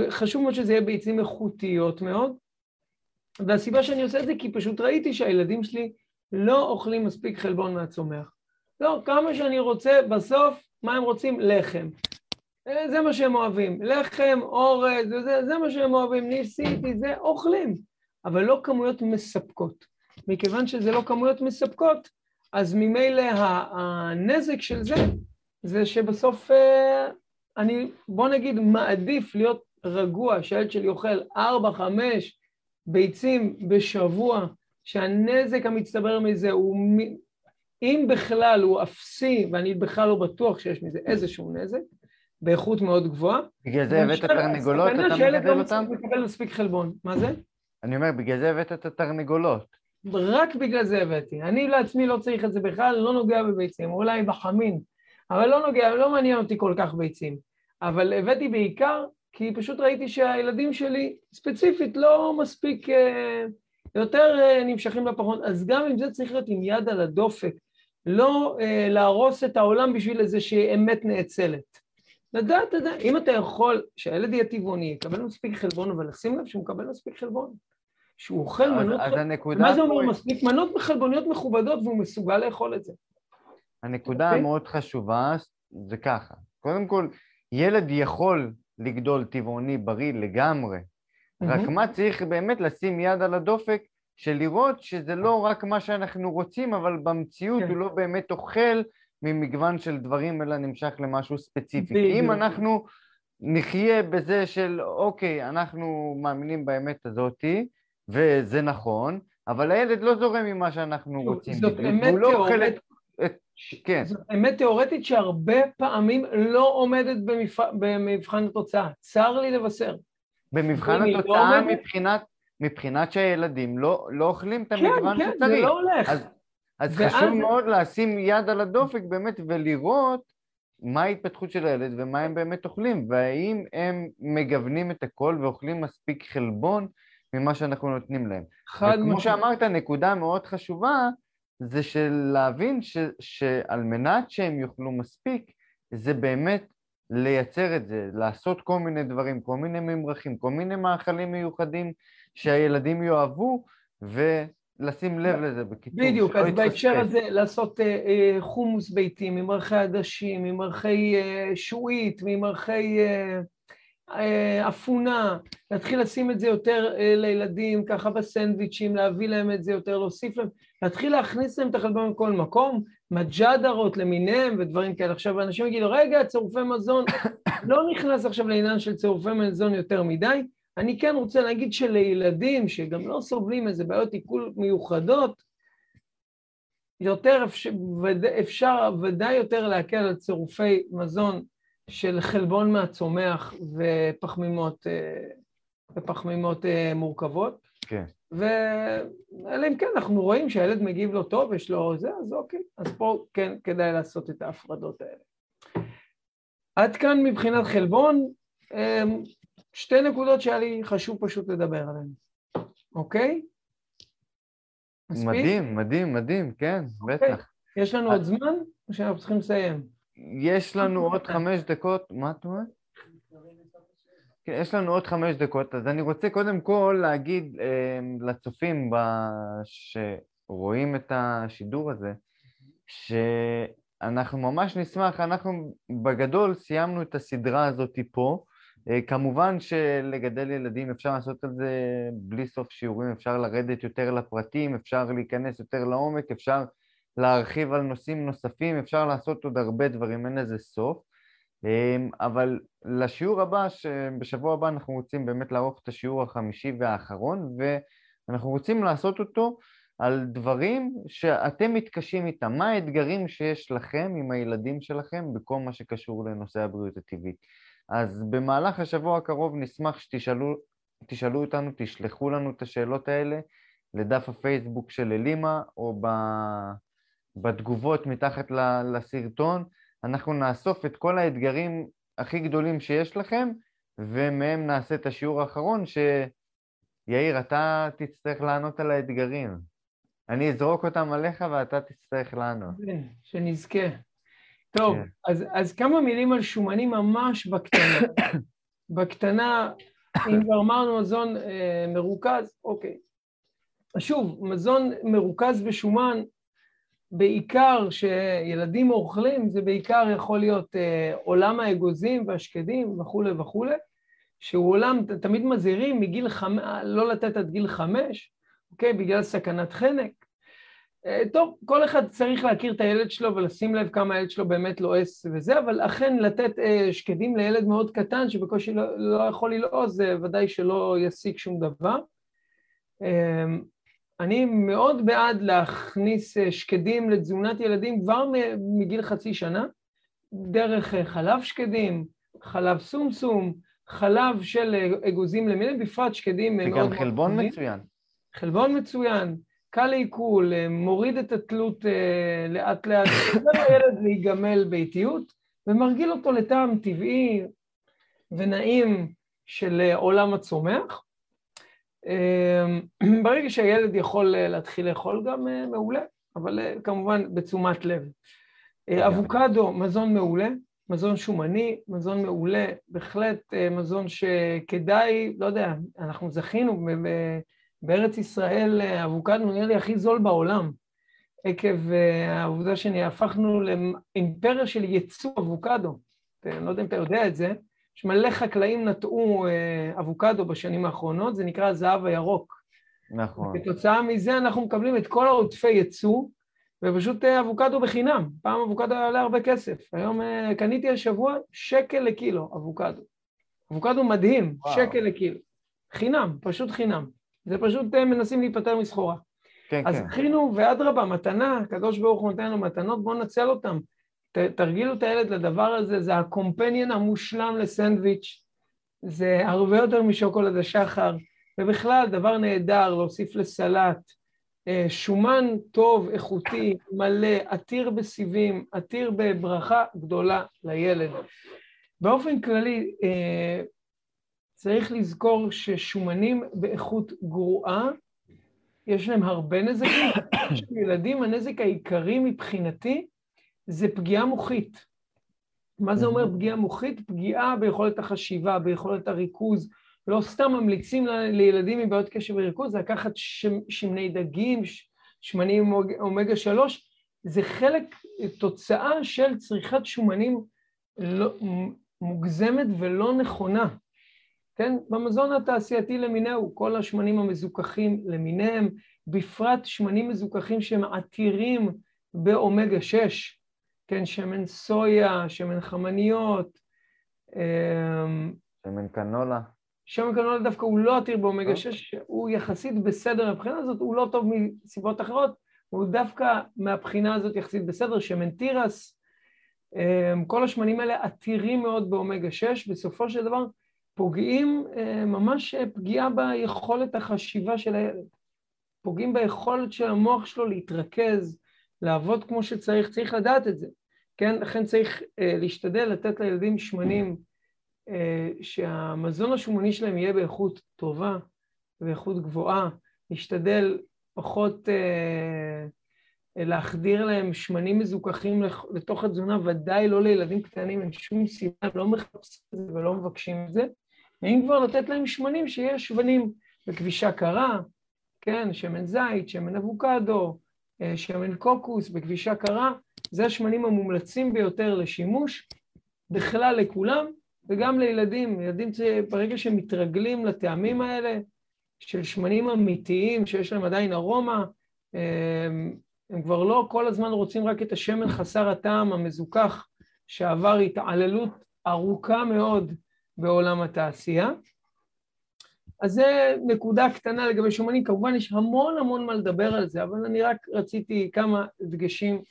חשוב מאוד שזה יהיה ביצים איכותיות מאוד, והסיבה שאני עושה את זה כי פשוט ראיתי שהילדים שלי לא אוכלים מספיק חלבון מהצומח. לא, כמה שאני רוצה, בסוף, מה הם רוצים? לחם. אה, זה מה שהם אוהבים. לחם, אורז, זה, זה מה שהם אוהבים. ניסיתי, זה, אוכלים. אבל לא כמויות מספקות. מכיוון שזה לא כמויות מספקות, אז ממילא הנזק של זה, זה שבסוף אה, אני, בוא נגיד, מעדיף להיות רגוע, שהילד שלי אוכל ארבע, חמש ביצים בשבוע, שהנזק המצטבר מזה הוא, אם בכלל הוא אפסי, ואני בכלל לא בטוח שיש מזה איזשהו נזק, באיכות מאוד גבוהה. בגלל זה הבאת תרנגולות, אתה מגדל אותן? הסכנה לקבל מספיק חלבון. מה זה? אני אומר, בגלל זה הבאת את התרנגולות. רק בגלל זה הבאתי. אני לעצמי לא צריך את זה בכלל, לא נוגע בביצים, אולי בחמין, אבל לא נוגע, לא מעניין אותי כל כך ביצים. אבל הבאתי בעיקר כי פשוט ראיתי שהילדים שלי ספציפית לא מספיק, אה, יותר אה, נמשכים לפחות, אז גם עם זה צריך להיות עם יד על הדופק, לא אה, להרוס את העולם בשביל איזושהי אמת נאצלת. לדעת, יודע, אם אתה יכול, שהילד יהיה טבעוני, יקבל מספיק חלבון, אבל לשים לב שהוא מקבל מספיק חלבון. שהוא אוכל אז, מנות... אז הנקודה... מה זה אומר מספיק? מנות חלבוניות מכובדות והוא מסוגל לאכול את זה. הנקודה okay. אוקיי? המאוד חשובה זה ככה, קודם כל, ילד יכול לגדול טבעוני בריא לגמרי, mm-hmm. רק מה צריך באמת לשים יד על הדופק של לראות שזה לא רק מה שאנחנו רוצים, אבל במציאות okay. כן. הוא לא באמת אוכל ממגוון של דברים, אלא נמשך למשהו ספציפי. כי אם אנחנו נחיה בזה של אוקיי, אנחנו מאמינים באמת הזאתי, וזה נכון, אבל הילד לא זורם ממה שאנחנו רוצים. זאת אמת לא תיאורטית. כן. זאת אמת תיאורטית שהרבה פעמים לא עומדת במבח... במבחן התוצאה. צר לי לבשר. במבחן לא התוצאה לא מבחינת, מבחינת שהילדים לא, לא אוכלים את המגוון כן, שצריך. כן, זה לא הולך. אז, אז ואז... חשוב מאוד לשים יד על הדופק באמת ולראות מה ההתפתחות של הילד ומה הם באמת אוכלים, והאם הם מגוונים את הכל ואוכלים מספיק חלבון ממה שאנחנו נותנים להם. חד משמעית. וכמו שאמרת, נקודה מאוד חשובה זה של להבין ש, שעל מנת שהם יאכלו מספיק, זה באמת לייצר את זה, לעשות כל מיני דברים, כל מיני ממרחים, כל מיני מאכלים מיוחדים שהילדים יאהבו, ולשים לב לזה בקיצור. בדיוק, אז בהקשר הזה לעשות uh, uh, חומוס ביתי, ממרחי עדשים, ממרחי uh, שועית, ממרחי... אה, אפונה, להתחיל לשים את זה יותר אה, לילדים, ככה בסנדוויצ'ים, להביא להם את זה יותר, להוסיף להם, להתחיל להכניס להם את החלבון בכל מקום, מג'דרות למיניהם ודברים כאלה. עכשיו, אנשים יגידו, רגע, צירופי מזון, לא נכנס עכשיו לעניין של צירופי מזון יותר מדי. אני כן רוצה להגיד שלילדים שגם לא סובלים איזה בעיות עיכול מיוחדות, יותר אפשר, אפשר ודאי יותר להקל על צירופי מזון של חלבון מהצומח ופחמימות, אה, ופחמימות אה, מורכבות. כן. ואלא אם כן אנחנו רואים שהילד מגיב לא טוב, יש לו זה, אז אוקיי, אז פה כן כדאי לעשות את ההפרדות האלה. עד כאן מבחינת חלבון, אה, שתי נקודות שהיה לי חשוב פשוט לדבר עליהן, אוקיי? מספיק? מדהים, מדהים, מדהים, כן, אוקיי. בטח. יש לנו עוד זמן או שאנחנו צריכים לסיים? יש לנו עוד חמש דקות, מה את אומרת? כן, יש לנו עוד חמש דקות, אז אני רוצה קודם כל להגיד אה, לצופים שרואים את השידור הזה, שאנחנו ממש נשמח, אנחנו בגדול סיימנו את הסדרה הזאת פה. אה, כמובן שלגדל ילדים אפשר לעשות על זה בלי סוף שיעורים, אפשר לרדת יותר לפרטים, אפשר להיכנס יותר לעומק, אפשר להרחיב על נושאים נוספים, אפשר לעשות עוד הרבה דברים, אין לזה סוף. אמ, אבל לשיעור הבא, בשבוע הבא אנחנו רוצים באמת לערוך את השיעור החמישי והאחרון, ואנחנו רוצים לעשות אותו על דברים שאתם מתקשים איתם. מה האתגרים שיש לכם עם הילדים שלכם בכל מה שקשור לנושא הבריאות הטבעית. אז במהלך השבוע הקרוב נשמח שתשאלו תשאלו אותנו, תשלחו לנו את השאלות האלה לדף הפייסבוק של אלימה או ב... בתגובות מתחת לסרטון, אנחנו נאסוף את כל האתגרים הכי גדולים שיש לכם, ומהם נעשה את השיעור האחרון, שיאיר, אתה תצטרך לענות על האתגרים. אני אזרוק אותם עליך ואתה תצטרך לענות. כן, שנזכה. טוב, כן. אז, אז כמה מילים על שומנים ממש בקטנה. בקטנה, אם כבר אמרנו מזון אה, מרוכז, אוקיי. שוב, מזון מרוכז בשומן בעיקר שילדים אוכלים, זה בעיקר יכול להיות אה, עולם האגוזים והשקדים וכולי וכולי, שהוא עולם, תמיד מזהירים מגיל חמש, לא לתת עד גיל חמש, אוקיי? בגלל סכנת חנק. אה, טוב, כל אחד צריך להכיר את הילד שלו ולשים לב כמה הילד שלו באמת לועס וזה, אבל אכן לתת אה, שקדים לילד מאוד קטן שבקושי לא, לא יכול ללעוז, זה ודאי שלא ישיג שום דבר. אני מאוד בעד להכניס אה, שקדים לתזונת ילדים כבר מגיל חצי שנה, דרך אה, חלב שקדים, חלב סומסום, חלב של אה, אגוזים למיניהם, בפרט שקדים מאוד מאוד... וגם חלבון מצוין. חלבון מצוין, קל לעיכול, מוריד את התלות לאט לאט, עוזר לילד להיגמל באיטיות, ומרגיל אותו לטעם טבעי ונעים של עולם הצומח. אמ, ברגע שהילד יכול אה, להתחיל לאכול גם אה, מעולה, אבל אה, כמובן בתשומת לב. אבוקדו, מזון מעולה, מזון שומני, מזון מעולה, בהחלט מזון שכדאי, לא יודע, אנחנו זכינו בארץ ישראל, אבוקדו נראה לי הכי זול בעולם, עקב העובדה שהפכנו לאימפריה של ייצוא אבוקדו. אני לא יודע אם אתה יודע את זה, יש מלא חקלאים נטעו אה, אבוקדו בשנים האחרונות, זה נקרא הזהב הירוק. נכון. כתוצאה מזה אנחנו מקבלים את כל העודפי ייצוא, ופשוט אה, אבוקדו בחינם. פעם אבוקדו עלה הרבה כסף. היום אה, קניתי השבוע שקל לקילו אבוקדו. אבוקדו מדהים, וואו. שקל לקילו. חינם, פשוט חינם. זה פשוט מנסים להיפטר מסחורה. כן, אז כן. זכינו, ואדרבה, מתנה, הקדוש ברוך הוא נותן לנו מתנות, בואו ננצל אותן. ת, תרגילו את הילד לדבר הזה, זה הקומפניאן המושלם לסנדוויץ', זה הרבה יותר משוקולד השחר, ובכלל, דבר נהדר להוסיף לסלט. אה, שומן טוב, איכותי, מלא, עתיר בסיבים, עתיר בברכה גדולה לילד. באופן כללי, אה, צריך לזכור ששומנים באיכות גרועה, יש להם הרבה נזקים. ילדים, הנזק העיקרי מבחינתי זה פגיעה מוחית. מה זה אומר פגיעה מוחית? פגיעה ביכולת החשיבה, ביכולת הריכוז. לא סתם ממליצים לילדים עם בעיות קשב וריכוז לקחת שמני דגים, שמנים אומגה 3, זה חלק, תוצאה של צריכת שומנים לא, מוגזמת ולא נכונה. כן? במזון התעשייתי למיניהו, כל השמנים המזוכחים למיניהם, בפרט שמנים מזוכחים שהם עתירים באומגה 6, כן? שמן סויה, שמן חמניות, אמ, שמן קנולה. שמן קנולה דווקא הוא לא עתיר באומגה אה. 6, הוא יחסית בסדר מבחינה הזאת, הוא לא טוב מסיבות אחרות, הוא דווקא מהבחינה הזאת יחסית בסדר, שמן תירס, אמ, כל השמנים האלה עתירים מאוד באומגה 6, בסופו של דבר פוגעים אה, ממש אה, פגיעה ביכולת החשיבה של הילד. פוגעים ביכולת של המוח שלו להתרכז, לעבוד כמו שצריך, צריך לדעת את זה, כן? לכן צריך אה, להשתדל לתת לילדים שמנים, אה, שהמזון השומני שלהם יהיה באיכות טובה, באיכות גבוהה, להשתדל פחות אה, להחדיר להם שמנים מזוכחים לתוך התזונה, ודאי לא לילדים קטנים, אין שום סיבה, לא מחפשים את זה ולא מבקשים את זה. ואם כבר לתת להם שמנים, שיהיה שוונים בכבישה קרה, כן, שמן זית, שמן אבוקדו, אה, שמן קוקוס בכבישה קרה, זה השמנים המומלצים ביותר לשימוש, בכלל לכולם, וגם לילדים. ילדים, ברגע שהם מתרגלים לטעמים האלה, של שמנים אמיתיים, שיש להם עדיין ארומה, אה, הם כבר לא כל הזמן רוצים רק את השמן חסר הטעם המזוכח שעבר התעללות ארוכה מאוד בעולם התעשייה. אז זה נקודה קטנה לגבי שומנים, כמובן יש המון המון מה לדבר על זה, אבל אני רק רציתי כמה דגשים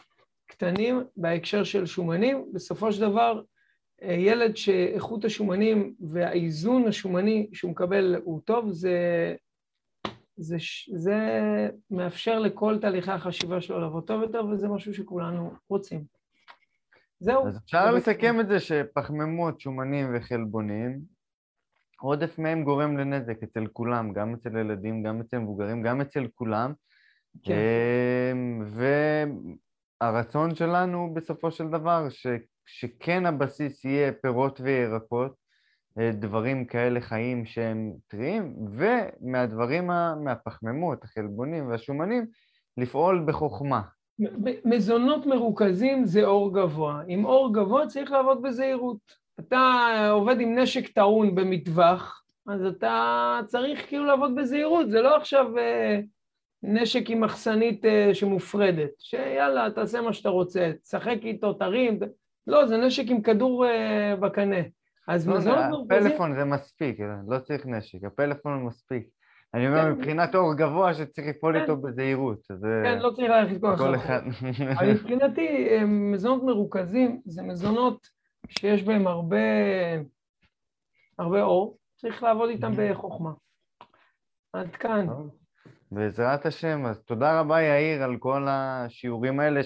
קטנים בהקשר של שומנים. בסופו של דבר, אה, ילד שאיכות השומנים והאיזון השומני שהוא מקבל הוא טוב, זה, זה, זה מאפשר לכל תהליכי החשיבה שלו לעבוד טוב יותר, וזה משהו שכולנו רוצים. זהו. אז אפשר לסכם את זה שפחמימות, שומנים וחלבונים, עודף מהם גורם לנזק אצל כולם, גם אצל ילדים, גם אצל מבוגרים, גם אצל כולם. כן. אמ, והרצון שלנו בסופו של דבר, ש, שכן הבסיס יהיה פירות וירקות, אה, דברים כאלה חיים שהם טריים, ומהדברים, ה- מהפחמימות, החלבונים והשומנים, לפעול בחוכמה. מזונות מרוכזים זה אור גבוה. עם אור גבוה צריך לעבוד בזהירות. אתה עובד עם נשק טעון במטווח, אז אתה צריך כאילו לעבוד בזהירות, זה לא עכשיו אה, נשק עם מחסנית אה, שמופרדת, שיאללה, תעשה מה שאתה רוצה, תשחק איתו, תרים, לא, זה נשק עם כדור אה, בקנה. אז לא, מזונות זה- מרוכזים... הפלאפון זה מספיק, לא צריך נשק, הפלאפון מספיק. אני אומר כן. מבחינת אור גבוה שצריך לפעול כן. איתו בזהירות, זה כן, לא צריך ללכת כל כל. אחד. אבל מבחינתי, אה, מזונות מרוכזים זה מזונות שיש בהם הרבה, הרבה אור, צריך לעבוד איתם בחוכמה. עד כאן. בעזרת השם, אז תודה רבה יאיר על כל השיעורים האלה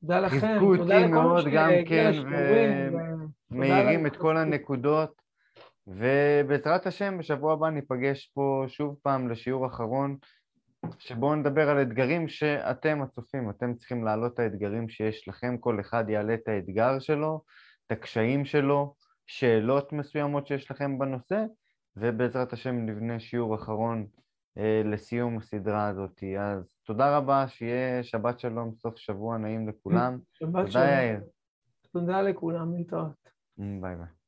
תודה לכם, תודה אותי מאוד גם כן, לשיעורים, ו- שמאירים תודה את כל. הנקודות, ובעזרת השם בשבוע הבא ניפגש פה שוב פעם לשיעור אחרון, שבו נדבר על אתגרים שאתם הצופים, אתם צריכים להעלות את האתגרים שיש לכם, כל אחד יעלה את האתגר שלו, את הקשיים שלו, שאלות מסוימות שיש לכם בנושא, ובעזרת השם נבנה שיעור אחרון לסיום הסדרה הזאת. אז תודה רבה, שיהיה שבת שלום, סוף שבוע נעים לכולם. שבת תודה שלום. יאיר. תודה לכולם, להתראות. ביי ביי.